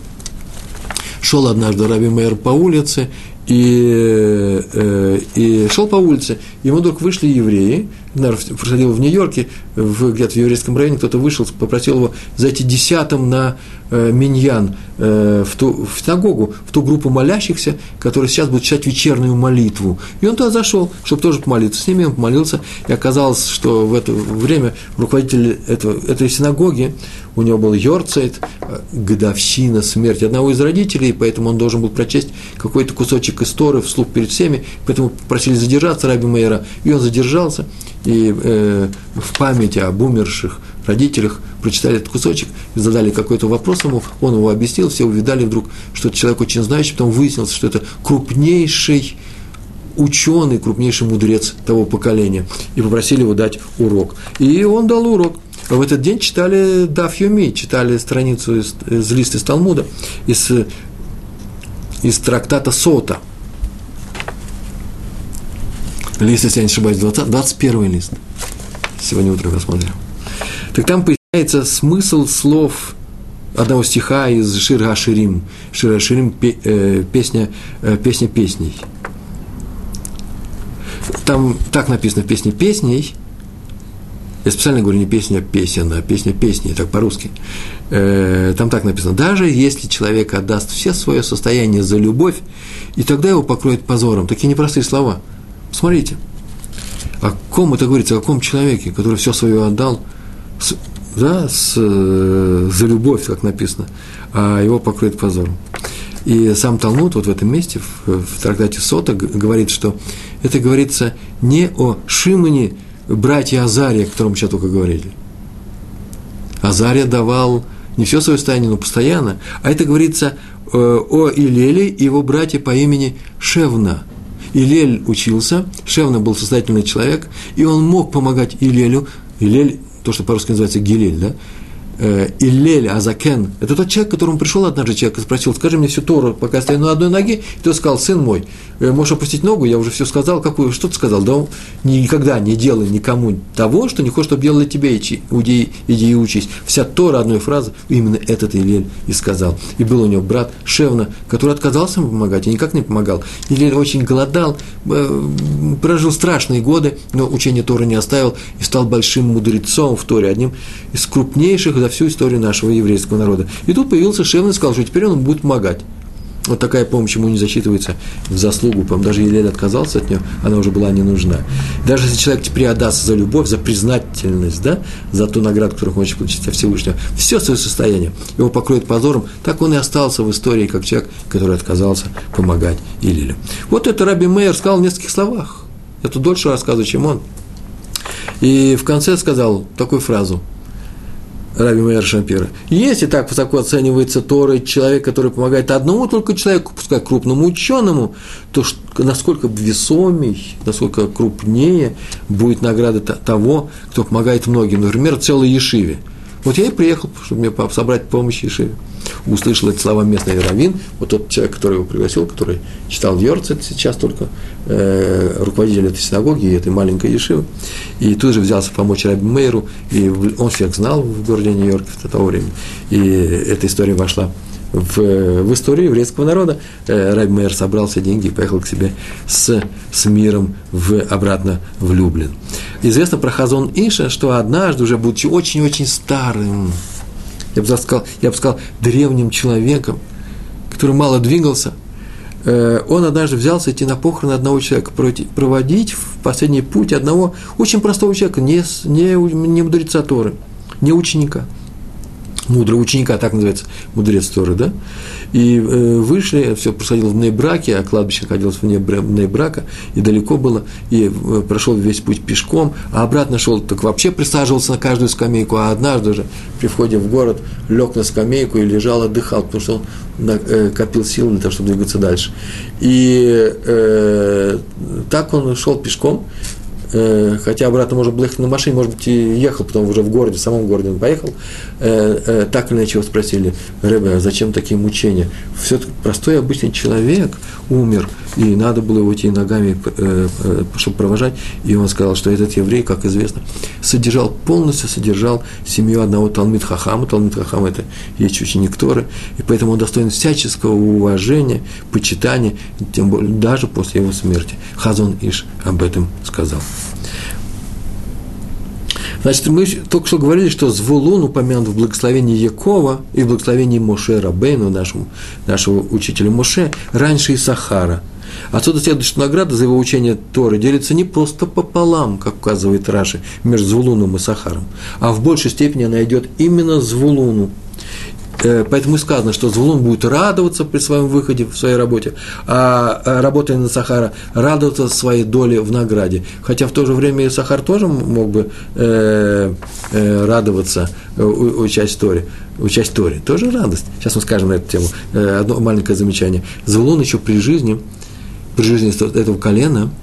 Шел однажды Раби Мейер по улице, и, э, и шел по улице, ему вдруг вышли евреи, происходило в Нью-Йорке, в, где-то в еврейском районе, кто-то вышел, попросил его зайти десятым на э, миньян, э, в, ту, в синагогу, в ту группу молящихся, которые сейчас будут читать вечернюю молитву. И он туда зашел, чтобы тоже помолиться с ними, он помолился, и оказалось, что в это время руководитель этого, этой синагоги, у него был Йорцайт, э, годовщина смерти одного из родителей, поэтому он должен был прочесть какой-то кусочек истории вслух перед всеми, поэтому попросили задержаться Раби Мейера, и он задержался, и э, в памяти об умерших родителях прочитали этот кусочек, задали какой-то вопрос ему, он его объяснил, все увидали вдруг, что это человек очень знающий, потом выяснилось, что это крупнейший ученый, крупнейший мудрец того поколения, и попросили его дать урок. И он дал урок. В этот день читали Даф Юми, читали страницу из, из листа из Талмуда, из, из трактата Сота. Лист, если я не ошибаюсь, 20, 21 лист. Сегодня утром я смотрел. Так там появляется смысл слов одного стиха из Шира Аширим. Шира Аширим э, песня, э, песня песней. Там так написано в песне песней. Я специально говорю не песня песен, а песня песни, так по-русски. Э, там так написано. Даже если человек отдаст все свое состояние за любовь, и тогда его покроет позором. Такие непростые слова. Смотрите. О ком это говорится, о каком человеке, который все свое отдал, с, да, с, э, за любовь, как написано, а его покроет позором. И сам Талмуд вот в этом месте, в, в трактате Сота, говорит, что это говорится не о Шимоне, братья Азария, о котором мы сейчас только говорили. Азария давал не все свое состояние, но постоянно. А это говорится э, о Илеле и его брате по имени Шевна. Илель учился, Шевна был состоятельный человек, и он мог помогать Илелю. Илель, то, что по-русски называется Гилель, да, Э, Иллель Азакен, это тот человек, к которому пришел однажды человек и спросил, скажи мне всю Тору, пока я стою на одной ноге, и тот сказал, сын мой, э, можешь опустить ногу, я уже все сказал, какую, что ты сказал, да он никогда не делай никому того, что не хочешь, чтобы делали тебе, иди, иди и учись. Вся Тора одной фразы, именно этот Иллель и сказал. И был у него брат Шевна, который отказался ему помогать и никак не помогал. Иллель очень голодал, э, прожил страшные годы, но учение Торы не оставил и стал большим мудрецом в Торе, одним из крупнейших за всю историю нашего еврейского народа. И тут появился Шевн и сказал, что теперь он будет помогать. Вот такая помощь ему не засчитывается в заслугу. По даже Елель отказался от нее, она уже была не нужна. Даже если человек теперь отдаст за любовь, за признательность, да, за ту награду, которую хочет получить от Всевышнего, все свое состояние, его покроет позором, так он и остался в истории, как человек, который отказался помогать Илилю. Вот это Раби Мейер сказал в нескольких словах. Я тут дольше рассказываю, чем он. И в конце сказал такую фразу – Раби Майер Шапира. Если так высоко оценивается Тора человек, который помогает одному только человеку, пускай крупному ученому, то насколько весомей, насколько крупнее будет награда того, кто помогает многим. Например, целой Ешиве. Вот я и приехал, чтобы мне собрать помощь Ешиве услышал эти слова местный раввин, вот тот человек, который его пригласил, который читал Йорцет сейчас только, э, руководитель этой синагоги и этой маленькой ешивы, и тут же взялся помочь Раби Мейру, и он всех знал в городе Нью-Йорке в то время, и эта история вошла в, в историю еврейского народа. Э, Раби Мейер собрал деньги и поехал к себе с, с миром в, обратно в Люблин. Известно про Хазон Иша, что однажды, уже будучи очень-очень старым, я бы сказал, я бы сказал древним человеком, который мало двигался, э, он однажды взялся идти на похороны одного человека, проводить в последний путь одного очень простого человека, не, не, не мудреца Торы, не ученика – мудрого ученика, так называется, мудрец Торы, да, и э, вышли, все посадил в Нейбраке, а кладбище находилось в Нейбрака, и далеко было, и э, прошел весь путь пешком, а обратно шел, так вообще присаживался на каждую скамейку, а однажды же при входе в город лег на скамейку и лежал, отдыхал, потому что он э, копил силы для того, чтобы двигаться дальше. И э, так он шел пешком, Э, хотя обратно можно было ехать на машине, может быть, и ехал, потом уже в городе, в самом городе он поехал, э, э, так или иначе его спросили, Рэбе, а зачем такие мучения? Все-таки простой обычный человек умер, и надо было его идти ногами, чтобы провожать, и он сказал, что этот еврей, как известно, содержал, полностью содержал семью одного Талмит Хахама, Талмит Хахам – это есть ученик Торы, и поэтому он достоин всяческого уважения, почитания, тем более даже после его смерти. Хазон Иш об этом сказал. Значит, мы только что говорили, что Звулун упомянут в благословении Якова и в благословении Моше Рабейну, нашему, нашего учителя Моше, раньше Исахара. Отсюда следует, что награда за его учение Торы делится не просто пополам, как указывает Раши, между Звулуном и Сахаром, а в большей степени она идет именно Звулуну. Э, поэтому сказано, что Звулун будет радоваться при своем выходе в своей работе, а работая на Сахара, радоваться своей доле в награде. Хотя в то же время и Сахар тоже мог бы э, э, радоваться, э, участь Торе. Участь Торе. Тоже радость. Сейчас мы скажем на эту тему. Э, одно маленькое замечание. Звулун еще при жизни, при жизни этого колена – Э,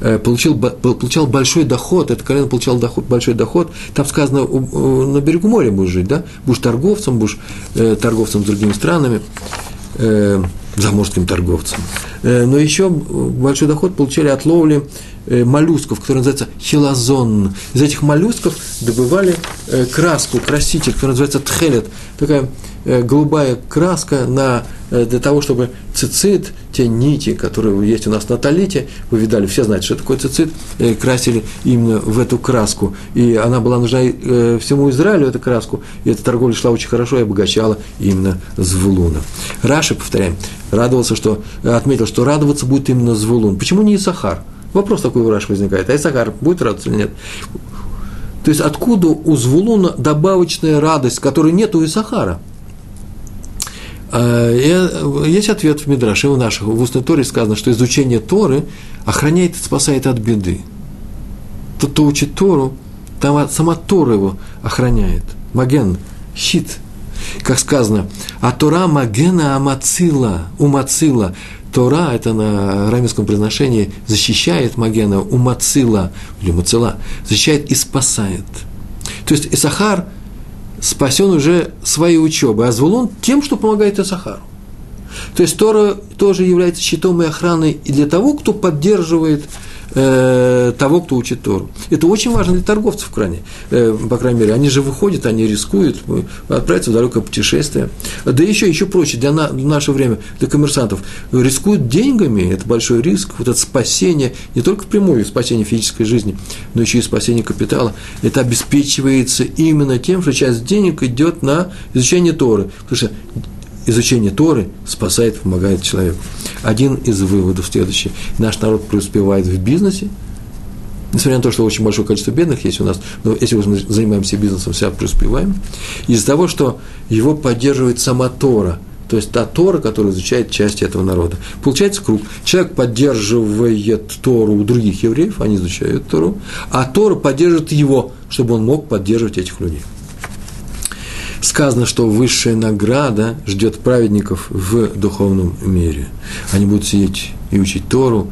получил, получал большой доход, это колено получало доход, большой доход, там сказано, на берегу моря будешь жить, да, будешь торговцем, будешь э, торговцем с другими странами, э, заморским торговцем. Э, но еще большой доход получали от ловли э, моллюсков, который называется хилозон. Из этих моллюсков добывали э, краску, краситель, который называется тхелет, такая Э, голубая краска на, э, для того, чтобы цицит, те нити, которые есть у нас на талите, вы видали, все знают, что такое цицит, э, красили именно в эту краску. И она была нужна всему Израилю, эту краску, и эта торговля шла очень хорошо и обогащала именно Звулуна. Раши, повторяем, радовался, что, отметил, что радоваться будет именно Звулун. Почему не Исахар? Вопрос такой у Раши возникает. А Исахар будет радоваться или нет? То есть откуда у Звулуна добавочная радость, которой нет у Исахара? А, и есть ответ в Мидраше, в наших, в устной Торе сказано, что изучение Торы охраняет и спасает от беды. Тот, кто учит Тору, там сама Тора его охраняет. Маген, щит. Как сказано, а Тора Магена Амацила, Умацила. Тора, это на арамейском произношении, защищает Магена, Умацила, или Мацила, защищает и спасает. То есть Исахар – спасен уже своей учебой, а Звулун тем, что помогает Исахару. То есть Тора тоже является щитом и охраной и для того, кто поддерживает э, того, кто учит Тору. Это очень важно для торговцев, в крайней, э, по крайней мере. Они же выходят, они рискуют отправиться в далекое путешествие. Да еще, еще проще, для, на, в наше время, для коммерсантов, рискуют деньгами, это большой риск, вот это спасение, не только прямое спасение физической жизни, но еще и спасение капитала. Это обеспечивается именно тем, что часть денег идет на изучение Торы. Потому что изучение Торы спасает, помогает человеку. Один из выводов следующий. Наш народ преуспевает в бизнесе, несмотря на то, что очень большое количество бедных есть у нас, но если мы занимаемся бизнесом, вся преуспеваем, из-за того, что его поддерживает сама Тора, то есть та Тора, которая изучает части этого народа. Получается круг. Человек поддерживает Тору у других евреев, они изучают Тору, а Тора поддерживает его, чтобы он мог поддерживать этих людей сказано, что высшая награда ждет праведников в духовном мире. Они будут сидеть и учить Тору,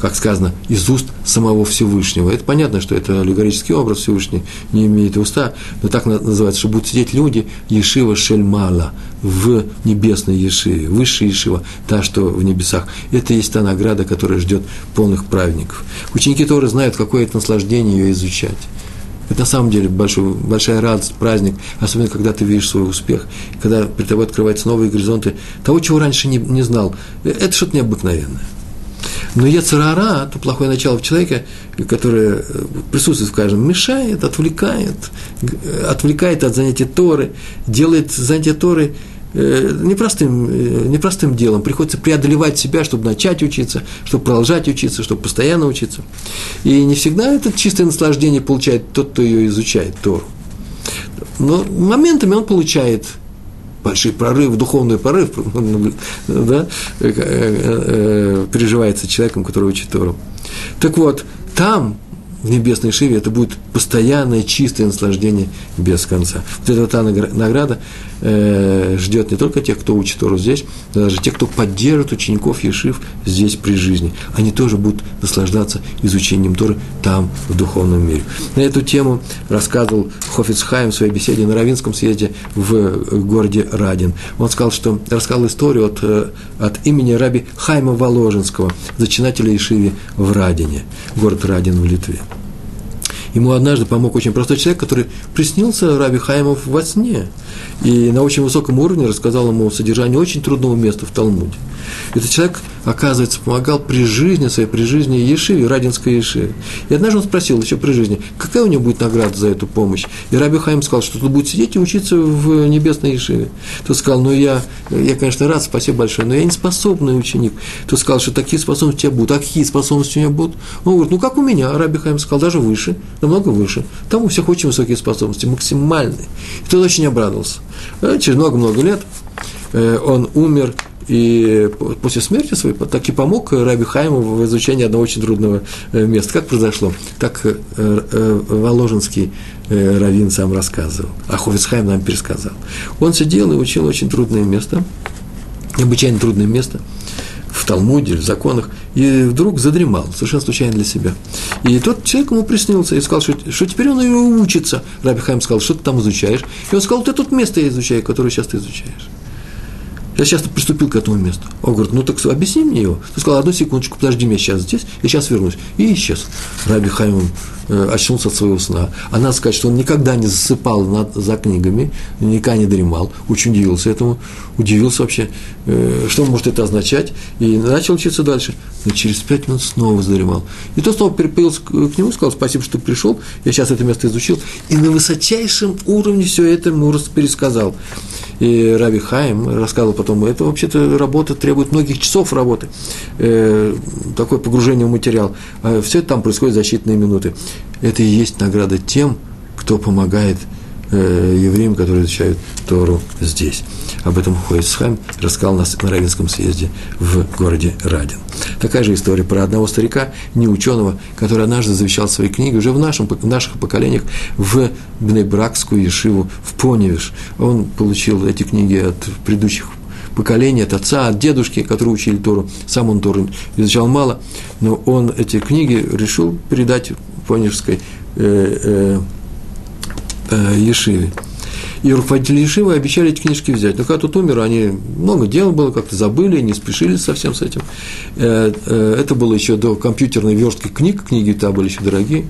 как сказано, из уст самого Всевышнего. Это понятно, что это аллегорический образ Всевышний, не имеет уста, но так называется, что будут сидеть люди Ешива Шельмала в небесной Ешиве, высшая Ешива, та, что в небесах. Это есть та награда, которая ждет полных праведников. Ученики Торы знают, какое это наслаждение ее изучать. Это на самом деле большой, большая радость, праздник, особенно когда ты видишь свой успех, когда перед тобой открываются новые горизонты того, чего раньше не, не знал. Это что-то необыкновенное. Но Яцерара, то плохое начало в человеке, которое э, присутствует в каждом, мешает, отвлекает, отвлекает от занятия Торы, делает занятия Торы Э, непростым, э, непростым делом. Приходится преодолевать себя, чтобы начать учиться, чтобы продолжать учиться, чтобы постоянно учиться. И не всегда это чистое наслаждение получает тот, кто ее изучает, Тору. Но моментами он получает большой прорыв, духовный прорыв, да, э, переживается человеком, который учит Тору. Так вот, там в небесной Шиве это будет постоянное чистое наслаждение без конца. Вот эта та награда э, ждет не только тех, кто учит Тору здесь, но даже тех, кто поддержит учеников Ешив здесь при жизни. Они тоже будут наслаждаться изучением Торы там, в духовном мире. На эту тему рассказывал Хофиц Хайм в своей беседе на Равинском съезде в городе Радин. Он сказал, что рассказал историю от, э, от имени раби Хайма Воложенского, зачинателя Ешиви в Радине, город Радин в Литве. Ему однажды помог очень простой человек, который приснился Раби Хаймов во сне. И на очень высоком уровне рассказал ему содержание очень трудного места в Талмуде. Этот человек оказывается, помогал при жизни своей, при жизни Ешиве, Радинской Ешиве. И однажды он спросил еще при жизни, какая у него будет награда за эту помощь. И Раби Хайм сказал, что тут будет сидеть и учиться в небесной Ешиве. Тот сказал, ну я, я, конечно, рад, спасибо большое, но я не способный ученик. Тот сказал, что такие способности у тебя будут. А какие способности у меня будут? Он говорит, ну как у меня, Раби Хайм сказал, даже выше, намного выше. Там у всех очень высокие способности, максимальные. И тот очень обрадовался. А через много-много лет э, он умер и после смерти своей так и помог Раби Хайму в изучении одного очень трудного э, места. Как произошло? Так э, э, Воложенский Равин сам рассказывал, а Хофицхайм нам пересказал. Он сидел и учил очень трудное место, необычайно трудное место в Талмуде, в законах, и вдруг задремал, совершенно случайно для себя. И тот человек ему приснился и сказал, что, что теперь он и учится. Раби Хайм сказал, что ты там изучаешь? И он сказал, это тут место я изучаю, которое сейчас ты изучаешь. Я сейчас приступил к этому месту. Он говорит, ну так объясни мне его. Ты сказал, одну секундочку, подожди меня сейчас здесь, я сейчас вернусь. И исчез. Раби Хайм э, очнулся от своего сна. А надо сказать, что он никогда не засыпал над, за книгами, никогда не дремал. Очень удивился этому. Удивился вообще, э, что может это означать. И начал учиться дальше. Но через пять минут снова задремал. И тот снова перепылился к, нему, сказал, спасибо, что пришел, я сейчас это место изучил. И на высочайшем уровне все это ему пересказал. И Раби Хайм рассказывал потом, это вообще-то работа требует многих часов работы, э, такое погружение в материал. А все это там происходит за считанные минуты. Это и есть награда тем, кто помогает э, евреям, которые изучают Тору здесь. Об этом Хуэйцхайм рассказал нас на Равинском съезде в городе Радин. Такая же история про одного старика, не ученого, который однажды завещал свои книги уже в, нашем, в наших поколениях в Бнебракскую Ешиву, в Поневиш. Он получил эти книги от предыдущих поколений, от отца, от дедушки, которые учили Тору. Сам он Тору изучал мало, но он эти книги решил передать Поневской э, э, э, Ешиве. И руководители Ешивы обещали эти книжки взять. Но когда тут умер, они много дел было, как-то забыли, не спешили совсем с этим. Э, э, это было еще до компьютерной верстки книг, книги тогда были еще дорогие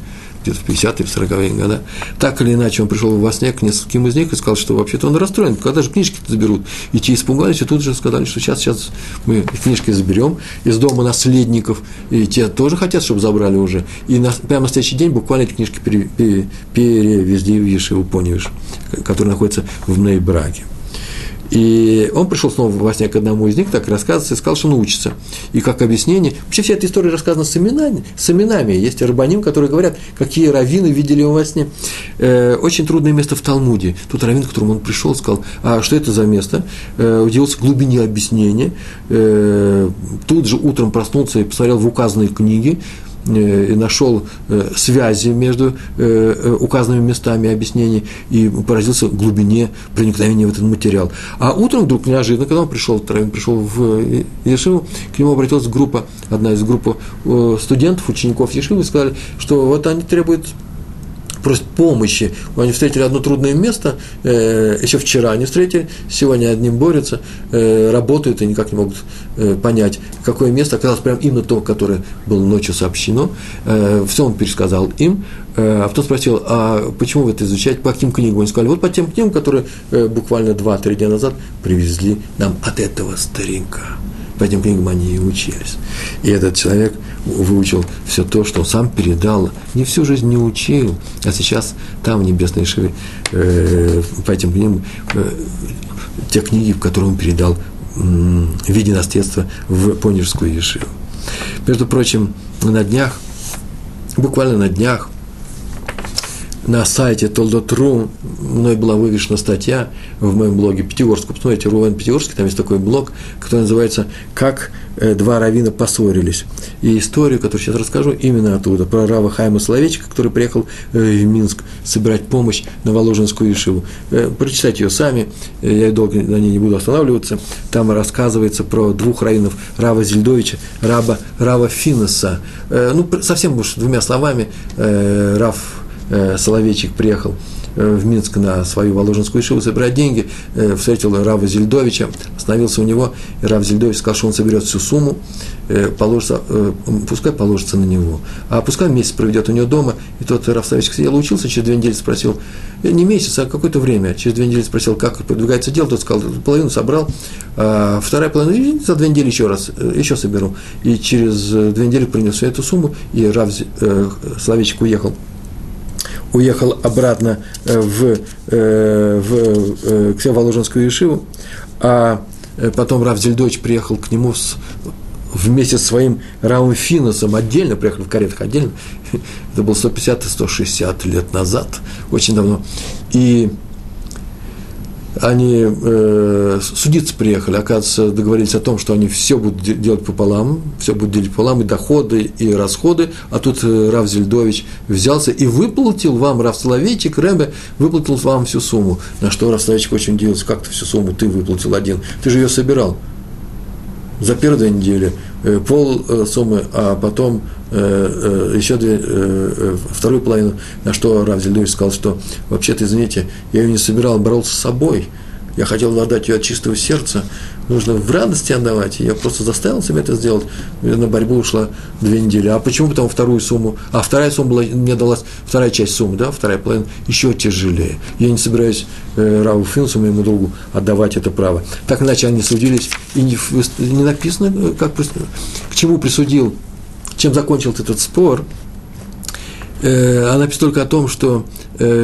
где-то в 50-е, в 40-е годы. Так или иначе, он пришел во сне к нескольким из них и сказал, что вообще-то он расстроен, когда же книжки-то заберут. И те испугались, и тут же сказали, что сейчас, сейчас мы книжки заберем из дома наследников, и те тоже хотят, чтобы забрали уже. И на, прямо на следующий день буквально эти книжки пере, пере, перевезли в Ешиву Поневиш, который находится в Нейбраге. И он пришел снова во сне к одному из них, так рассказывается, и сказал, что он учится. И как объяснение, вообще вся эта история рассказана с именами, с именами. Есть рабаним, которые говорят, какие раввины видели его во сне. Э, очень трудное место в Талмуде. Тут раввин, к которому он пришел, сказал, а что это за место? Э, удивился глубине объяснения. Э, тут же утром проснулся и посмотрел в указанные книги, и нашел э, связи между э, указанными местами объяснений и поразился глубине проникновения в этот материал. А утром вдруг неожиданно, когда он пришел, пришел в Ешиву, к нему обратилась группа, одна из групп студентов, учеников Ешивы, и сказали, что вот они требуют просят помощи. Они встретили одно трудное место, э, еще вчера они встретили, сегодня одним борются, э, работают и никак не могут э, понять, какое место оказалось прямо именно то, которое было ночью сообщено. Все он пересказал им, а потом спросил, а почему вы это изучаете, по каким книгам? Они сказали, вот по тем книгам, которые буквально 2-3 дня назад привезли нам от этого старинка по этим книгам они и учились. И этот человек выучил все то, что он сам передал, не всю жизнь не учил, а сейчас там, в Небесной Шиве, э, по этим книгам, э, те книги, которые он передал э, в виде наследства в Понежскую Ешиву. Между прочим, на днях, буквально на днях, на сайте Толдотру мной была вывешена статья в моем блоге Пятигорск. Посмотрите, Рувен Пятигорский, там есть такой блог, который называется «Как э, два равина поссорились». И историю, которую сейчас расскажу, именно оттуда, про Рава Хайма Соловейчика, который приехал э, в Минск собирать помощь на Воложенскую Ишиву. Э, прочитайте ее сами, я долго на ней не буду останавливаться. Там рассказывается про двух раввинов, Рава Зельдовича, Раба, Рава Финеса. Ну, совсем уж двумя словами, Рав Соловейчик приехал Э, в Минск на свою Воложенскую шиву собирать деньги, э, встретил Рава Зельдовича, остановился у него, и Рав Зельдович сказал, что он соберет всю сумму, э, положится, пускай положится на него, а пускай месяц проведет у него дома, и тот Рав Савичек сидел, учился, через две недели спросил, не месяц, а какое-то время, через две недели спросил, как продвигается дело, тот сказал, половину собрал, а вторая половина, за две недели еще раз, еще соберу, и через две недели принес всю эту сумму, и Рав Славичек уехал уехал обратно э, в, э, в, э, к Воложенскую Ешиву, а потом Рав Зельдович приехал к нему с, вместе со своим Равом Финосом отдельно, приехали в каретах отдельно, это было 150-160 лет назад, очень давно, и они э, судиться приехали, оказывается, договорились о том, что они все будут делать пополам, все будут делить пополам, и доходы, и расходы, а тут э, Рав Зельдович взялся и выплатил вам, Рав Соловейчик, Рэбе, выплатил вам всю сумму. На что Рав Соловейчик очень удивился, как ты всю сумму ты выплатил один, ты же ее собирал за первые две недели, э, пол э, суммы, а потом э, еще две, вторую половину, на что Рав Зельдович сказал, что вообще-то, извините, я ее не собирал, боролся с собой, я хотел отдать ее от чистого сердца, нужно в радости отдавать. Я просто заставил себя это сделать. На борьбу ушла две недели. А почему потом вторую сумму? А вторая сумма была, мне далась вторая часть суммы, да, вторая половина, еще тяжелее. Я не собираюсь э, Раву Финсу, моему другу, отдавать это право. Так иначе они судились, и не, не написано, э, как, к чему присудил, чем закончил этот спор – э, она пишет только о том, что,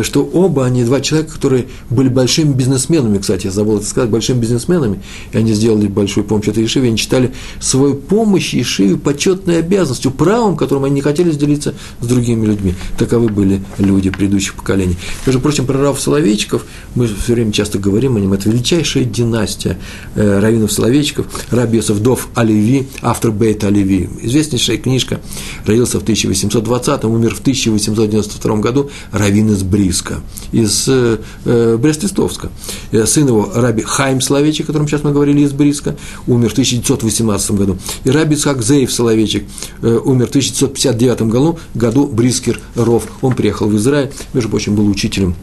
что оба они, два человека, которые были большими бизнесменами, кстати, я забыл это сказать, большими бизнесменами, и они сделали большую помощь этой Ешиве, они читали свою помощь Ешиве почетной обязанностью, правом, которым они не хотели делиться с другими людьми. Таковы были люди предыдущих поколений. Между прочим, про Рав Соловейчиков мы все время часто говорим о нем, это величайшая династия э, раввинов Соловейчиков, Раби Йосеф Дов Оливи, автор Бейта Оливи, известнейшая книжка, родился в 1820 умер в 1000 1892 году раввин из Бриска, из э, э Брест-Листовска. Э, сын его, раби Хайм Соловейчик, о котором сейчас мы говорили, из Бриска, умер в 1918 году. И раби Исхак Зеев Соловейчик э, умер в 1959 году, году Брискер Ров. Он приехал в Израиль, между прочим, был учителем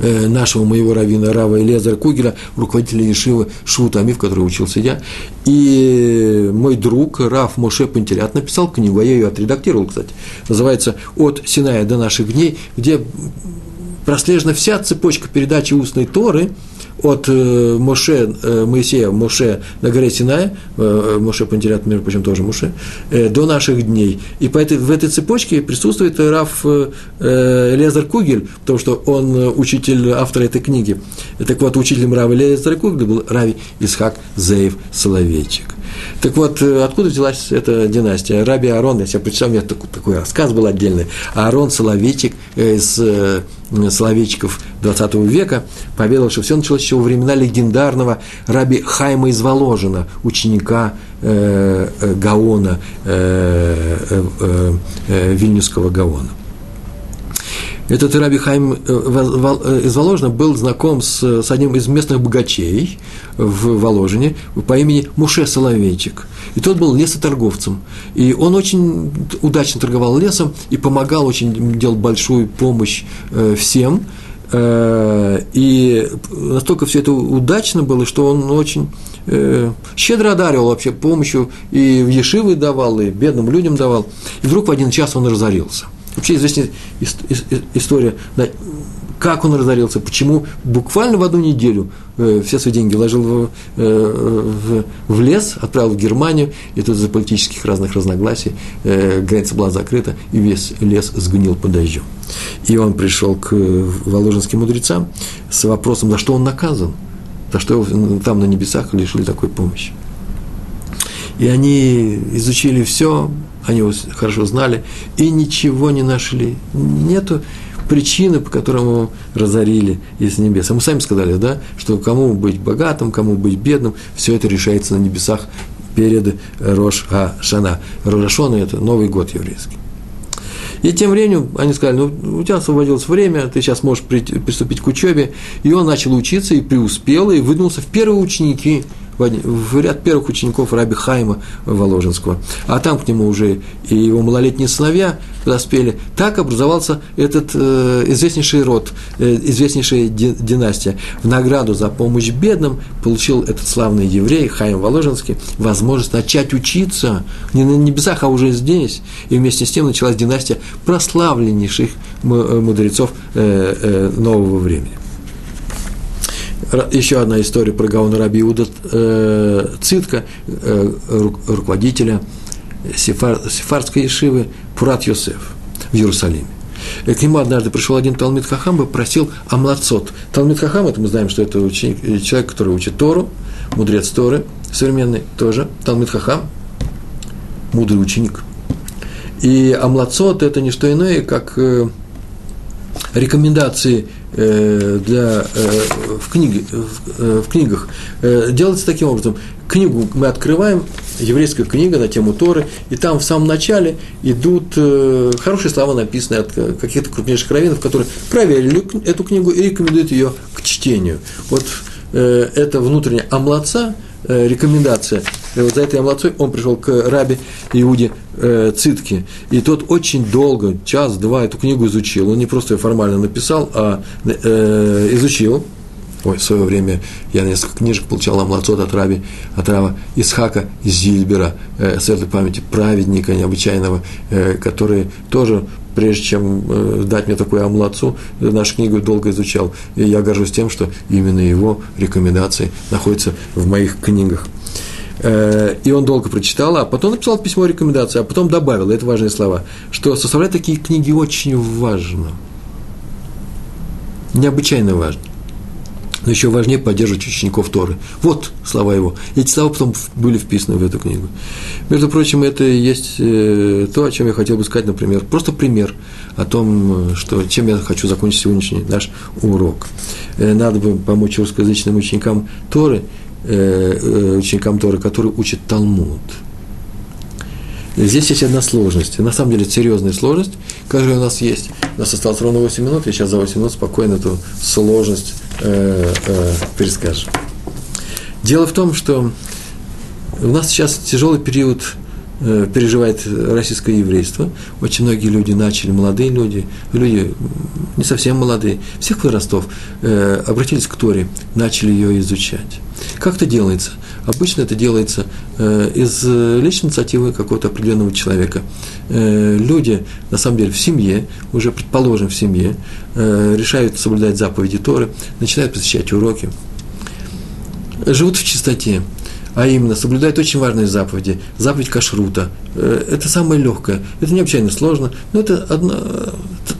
нашего моего равина Рава Элезера Кугеля, руководителя Ешивы Швутами, в которой учился я. И мой друг Раф Моше Пантелят написал книгу, а я ее отредактировал, кстати. Называется «От Синая до наших дней», где прослежена вся цепочка передачи устной Торы – от э, Моше, э, Моисея, Моше на горе Синая, э, Моше Пантелят, между прочим, тоже Моше, до наших дней. И по этой, в этой цепочке присутствует Раф Лезер Кугель, потому что он учитель автора этой книги. Так вот, учителем Рава Лезера Кугеля был Рави Исхак Зеев Соловейчик. Так вот, откуда взялась эта династия? Раби Аарон, я себе прочитал, у меня такой, такой рассказ был отдельный. Аарон Соловейчик из Соловейчиков 20 века поведал, что все началось еще во времена легендарного раби Хайма из Воложина, ученика э, э, Гаона, э, э, э, э Вильнюсского Гаона. Этот Раби Хайм из Воложина был знаком с, с одним из местных богачей в Воложине по имени Муше Соловейчик. И тот был лесоторговцем. И он очень удачно торговал лесом и помогал, очень делал большую помощь всем – Э, и настолько все это удачно было, что он очень э, щедро одаривал вообще помощью, и в Ешивы давал, и бедным людям давал. И вдруг в один час он разорился. Вообще известная история, как он разорился, почему буквально в одну неделю э, все свои деньги вложил в, в, в лес, отправил в Германию, и тут из-за политических разных разногласий граница была закрыта, и весь лес сгнил под дождем. И он пришел к воложенским мудрецам с вопросом, за что он наказан, за что его там на небесах лишили такой помощи. И они изучили все, они его хорошо знали, и ничего не нашли. Нету причины, по которым его разорили из небес. А мы сами сказали, да, что кому быть богатым, кому быть бедным, все это решается на небесах перед Рош Шана. Рош – это Новый год еврейский. И тем временем они сказали, ну, у тебя освободилось время, ты сейчас можешь приступить к учебе. И он начал учиться и преуспел, и выдвинулся в первые ученики в ряд первых учеников Раби Хайма Воложенского. А там к нему уже и его малолетние сыновья подоспели. Так образовался этот э, известнейший род, э, известнейшая династия. В награду за помощь бедным получил этот славный еврей Хайм Воложенский возможность начать учиться не на небесах, а уже здесь. И вместе с тем началась династия прославленнейших э, мудрецов э, э, нового времени еще одна история про Гаона Раби Иуда э, Цитка, э, руководителя сефар, сефардской ешивы Пурат Йосеф в Иерусалиме. И к нему однажды пришел один Талмит Хахам и просил Амлацот. Талмит Хахам, это мы знаем, что это ученик, э, человек, который учит Тору, мудрец Торы, современный тоже, Талмит Хахам, мудрый ученик. И Амлацот – это не что иное, как э, рекомендации Э, для, э, в, книге, в, в книгах э, делается таким образом. Книгу мы открываем, еврейская книга на тему Торы, и там в самом начале идут хорошие слова, написанные от каких-то крупнейших раввинов, которые проверили эту книгу и рекомендуют ее к чтению. Вот это внутренняя омладца – Э, рекомендация. И вот за этой амлацой он пришел к Раби Иуде э, Цитке. И тот очень долго, час-два, эту книгу изучил. Он не просто ее формально написал, а э, изучил. Ой, в свое время я несколько книжек получал амлацот от Раби, от Рава Исхака из Зильбера, э, светлой памяти, праведника необычайного, э, который тоже прежде чем э, дать мне такую амлацу, нашу книгу долго изучал. И я горжусь тем, что именно его рекомендации находятся в моих книгах. Э, и он долго прочитал, а потом написал письмо рекомендации, а потом добавил, это важные слова, что составлять такие книги очень важно. Необычайно важно но еще важнее поддерживать учеников Торы. Вот слова его. Эти слова потом были вписаны в эту книгу. Между прочим, это и есть э, то, о чем я хотел бы сказать, например, просто пример о том, что, чем я хочу закончить сегодняшний наш урок. Э, надо бы помочь русскоязычным ученикам Торы, э, ученикам Торы, которые учат Талмуд. Здесь есть одна сложность, на самом деле серьезная сложность, которая у нас есть. У нас осталось ровно 8 минут, я сейчас за 8 минут спокойно эту сложность э, э, перескажем. Дело в том, что у нас сейчас тяжелый период э, переживает российское еврейство. Очень многие люди начали, молодые люди, люди не совсем молодые, всех возрастов, э, обратились к Торе, начали ее изучать. Как это делается? Обычно это делается э, из личной инициативы какого-то определенного человека. Э, люди, на самом деле, в семье, уже предположим, в семье, э, решают соблюдать заповеди Торы, начинают посещать уроки, живут в чистоте, а именно соблюдают очень важные заповеди. Заповедь кашрута. Э, это самое легкое. Это необычайно сложно, но это одна,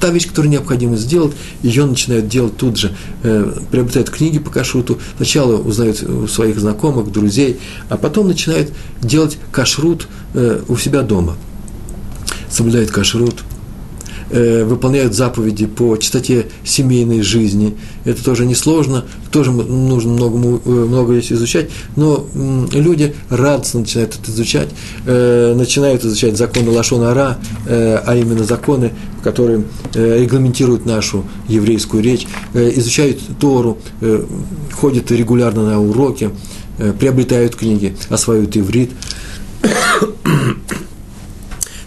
та вещь, которую необходимо сделать. Ее начинают делать тут же. Э, приобретают книги по кашруту. Сначала узнают у своих знакомых, друзей, а потом начинают делать кашрут э, у себя дома. Соблюдают кашрут – Э, выполняют заповеди по чистоте семейной жизни. Это тоже несложно, тоже нужно много, э, много здесь изучать, но люди радостно начинают это изучать, э, начинают изучать законы Лашона Ара, а именно законы, которые регламентируют нашу еврейскую речь, изучают Тору, ходят регулярно на уроки, приобретают книги, осваивают иврит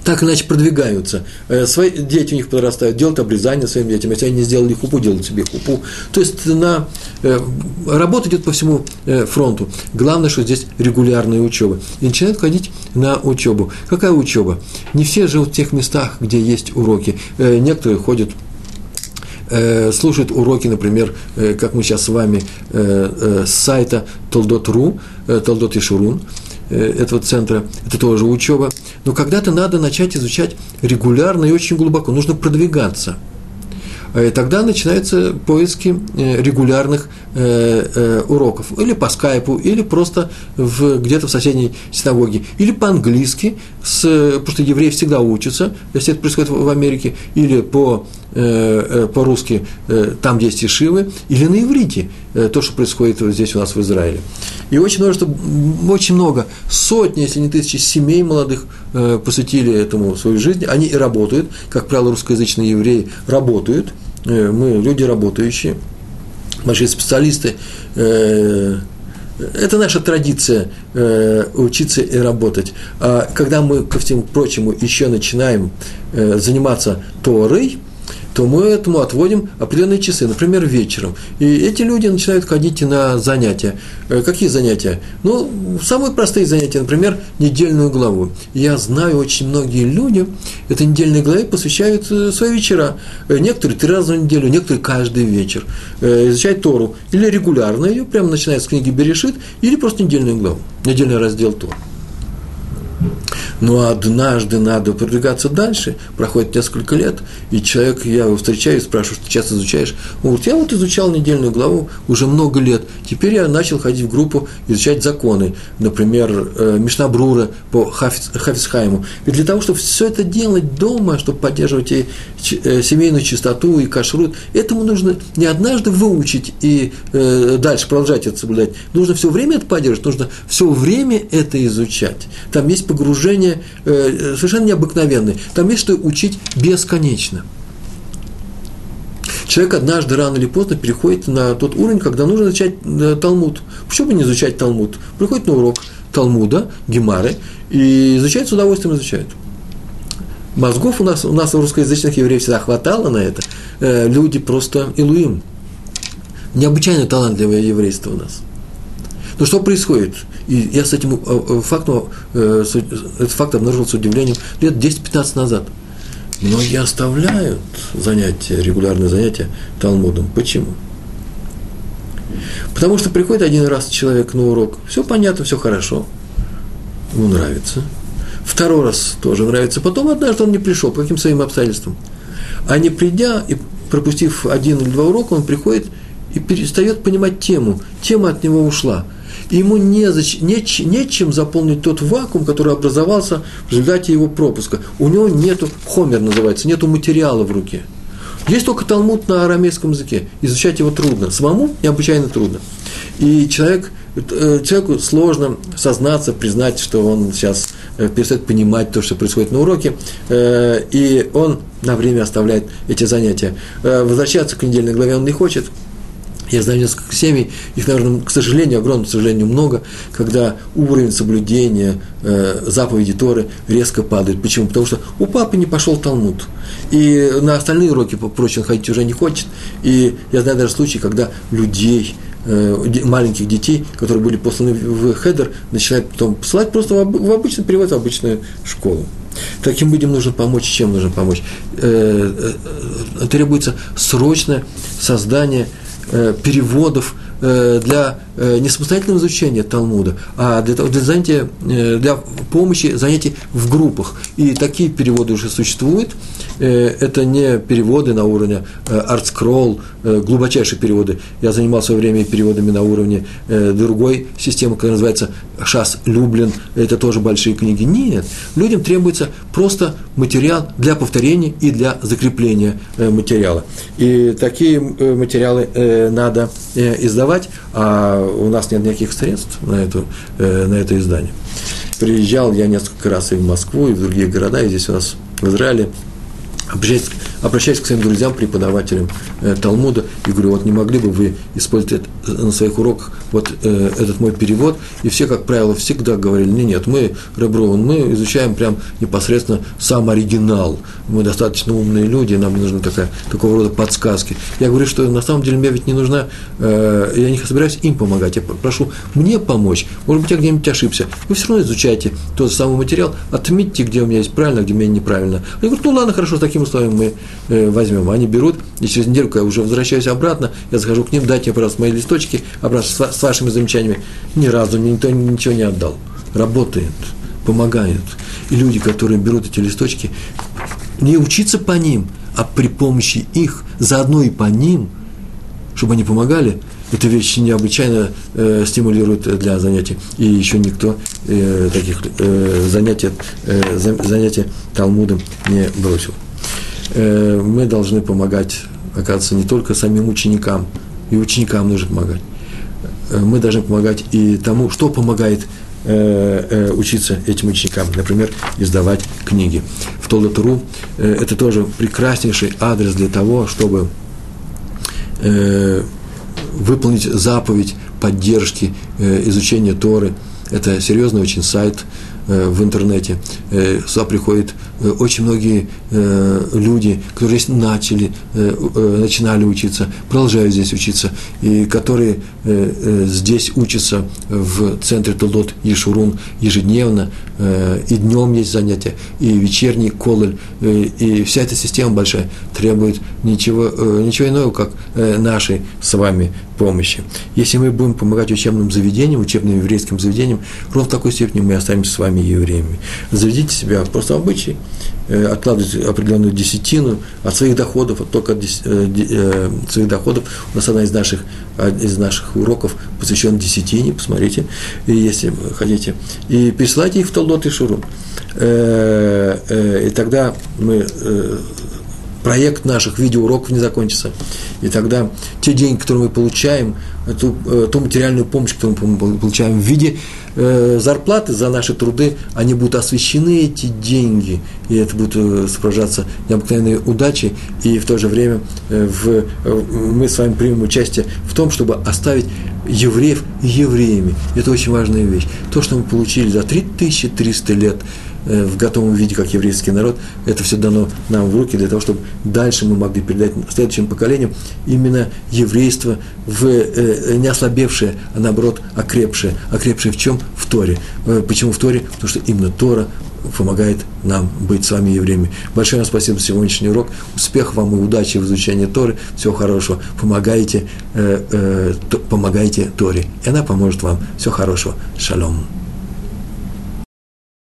так иначе продвигаются. Э, свои дети у них подрастают, делают обрезание своим детям. Если они не сделали хупу, делают себе хупу. То есть на, э, работа идет по всему э, фронту. Главное, что здесь регулярная учеба. И начинают ходить на учебу. Какая учеба? Не все живут в тех местах, где есть уроки. Некоторые ходят слушают уроки, например, как мы сейчас с вами с сайта Толдот.ру, Толдот Ишурун, этого центра, это тоже учеба. Но когда-то надо начать изучать регулярно и очень глубоко, нужно продвигаться. И тогда начинаются поиски э, регулярных э, э, уроков. Или по скайпу, или просто в, где-то в соседней синагоге. Или по-английски, с, потому что евреи всегда учатся, если это происходит в Америке, или по по-русски там, где есть ишивы, или на иврите, то, что происходит здесь у нас в Израиле. И очень множество, очень много, сотни, если не тысячи семей молодых э, посвятили этому свою жизнь. Они и работают, как правило, русскоязычные евреи работают. Э, мы люди работающие, большие специалисты, э, это наша традиция э, учиться и работать. А когда мы, ко всему прочему, еще начинаем э, заниматься Торой, то мы этому отводим определенные часы, например, вечером. И эти люди начинают ходить на занятия. Э, какие занятия? Ну, самые простые занятия, например, недельную главу. Я знаю очень многие люди, это недельной главе посвящают э, свои вечера. Э, некоторые три раза в неделю, некоторые каждый вечер. Изучать Тору. Или регулярно ее, прямо начиная с книги Берешит, или просто недельную главу, недельный раздел Тору. Но однажды надо продвигаться дальше, проходит несколько лет, и человек, я его встречаю, спрашиваю, что ты часто изучаешь? Он говорит, я вот изучал недельную главу уже много лет, теперь я начал ходить в группу изучать законы, например, э, Мишнабрура по Хафисхайму. И для того, чтобы все это делать дома, чтобы поддерживать и э, семейную чистоту и кашрут, этому нужно не однажды выучить и э, дальше продолжать это соблюдать. Нужно все время это поддерживать, нужно все время это изучать. Там есть погружение э, совершенно необыкновенный. Там есть что учить бесконечно. Человек однажды рано или поздно переходит на тот уровень, когда нужно изучать э, Талмуд. Почему бы не изучать Талмуд? Приходит на урок Талмуда, Гемары, и изучает с удовольствием изучает. Мозгов у нас, у нас у русскоязычных евреев всегда хватало на это. Э, люди просто илуим. Необычайно талантливое еврейство у нас. Но что происходит? И я с этим э, э, фактом, э, этот факт обнаружил с удивлением лет 10-15 назад. Многие оставляют занятия, регулярные занятия Талмудом. Почему? Потому что приходит один раз человек на урок, все понятно, все хорошо, ему нравится. Второй раз тоже нравится. Потом однажды он не пришел, по каким своим обстоятельствам. А не придя и пропустив один или два урока, он приходит и перестает понимать тему. Тема от него ушла – и ему не, не, нечем заполнить тот вакуум, который образовался в результате его пропуска. У него нету, хомер называется, нету материала в руке. Есть только Талмуд на арамейском языке. Изучать его трудно. Самому необычайно трудно. И человек, э, человеку сложно сознаться, признать, что он сейчас э, перестает понимать то, что происходит на уроке, э, и он на время оставляет эти занятия. Возвращаться к недельной главе он не хочет – я знаю несколько семей, их, наверное, к сожалению, огромному сожалению, много, когда уровень соблюдения э, заповеди Торы резко падает. Почему? Потому что у папы не пошел Талмуд. И на остальные уроки, впрочем, ходить уже не хочет. И я знаю даже случаи, когда людей, э, маленьких детей, которые были посланы в хедер, начинают потом посылать просто в обычный перевод в обычную школу. Таким людям нужно помочь. Чем нужно помочь? Э, требуется срочное создание Э, переводов э, для э, не самостоятельного изучения Талмуда, а для, для, занятия, для помощи занятий в группах. И такие переводы уже существуют. Это не переводы на уровне ArtScroll, глубочайшие переводы. Я занимался в свое время переводами на уровне другой системы, которая называется Шас Люблин. Это тоже большие книги. Нет. Людям требуется просто материал для повторения и для закрепления материала. И такие материалы надо издавать, а у нас нет никаких средств на, эту, э, на это издание. Приезжал я несколько раз и в Москву, и в другие города, и здесь у нас в Израиле обращаясь, обращаясь к своим друзьям, преподавателям э, Талмуда, и говорю, вот не могли бы вы использовать на своих уроках вот э, этот мой перевод, и все, как правило, всегда говорили, нет, нет, мы, Реброван, мы изучаем прям непосредственно сам оригинал, мы достаточно умные люди, нам не нужны такая, такого рода подсказки. Я говорю, что на самом деле мне ведь не нужна, э, я не собираюсь им помогать, я прошу мне помочь, может быть, я где-нибудь ошибся, вы все равно изучайте тот самый материал, отметьте, где у меня есть правильно, а где у меня неправильно. Я говорю, ну ладно, хорошо, с таким условием мы э, возьмем. Они берут, и через недельку я уже возвращаюсь обратно, я захожу к ним, дайте мне, пожалуйста, мои листочки, обратно с, вашими замечаниями. Ни разу никто ничего не отдал. Работает, помогает. И люди, которые берут эти листочки, не учиться по ним, а при помощи их, заодно и по ним, чтобы они помогали, эта вещь необычайно э, стимулирует для занятий. И еще никто э, таких э, занятий, э, занятий Талмудом не бросил. Э, мы должны помогать, оказывается, не только самим ученикам, и ученикам нужно помогать. Э, мы должны помогать и тому, что помогает э, учиться этим ученикам, например, издавать книги. В Толдатуру это тоже прекраснейший адрес для того, чтобы выполнить заповедь поддержки изучения Торы. Это серьезный очень сайт, в интернете. Сюда приходят э, очень многие люди, которые здесь начали, начинали учиться, продолжают здесь учиться, и которые здесь учатся в центре Толдот Ешурун ежедневно, и днем есть занятия, и вечерний кололь, и вся эта система большая требует ничего, ничего иного, как нашей с вами помощи. Если мы будем помогать учебным заведениям, учебным еврейским заведениям, ровно в такой степени мы останемся с вами евреями. Заведите себя просто обычай, э, откладывайте определенную десятину от своих доходов, только от э, э, своих доходов. У нас одна из наших, из наших уроков посвящена десятине, посмотрите, если вы хотите. И пересылайте их в Толдот и Шуру. И тогда мы проект наших видеоуроков не закончится. И тогда те деньги, которые мы получаем, ту, э, ту материальную помощь, которую мы получаем в виде э, зарплаты за наши труды, они будут освещены, эти деньги, и это будет э, сопровождаться необыкновенной удачей, и в то же время э, в, мы с вами примем участие в том, чтобы оставить евреев евреями. Это очень важная вещь. То, что мы получили за 3300 лет – в готовом виде, как еврейский народ, это все дано нам в руки для того, чтобы дальше мы могли передать следующим поколениям именно еврейство в э, не ослабевшее, а наоборот окрепшее. Окрепшее в чем? В Торе. Э, почему в Торе? Потому что именно Тора помогает нам быть с вами евреями. Большое вам спасибо за сегодняшний урок. Успехов вам и удачи в изучении Торы. Всего хорошего. Помогайте, э, э, помогайте Торе. И она поможет вам. Всего хорошего. Шалом.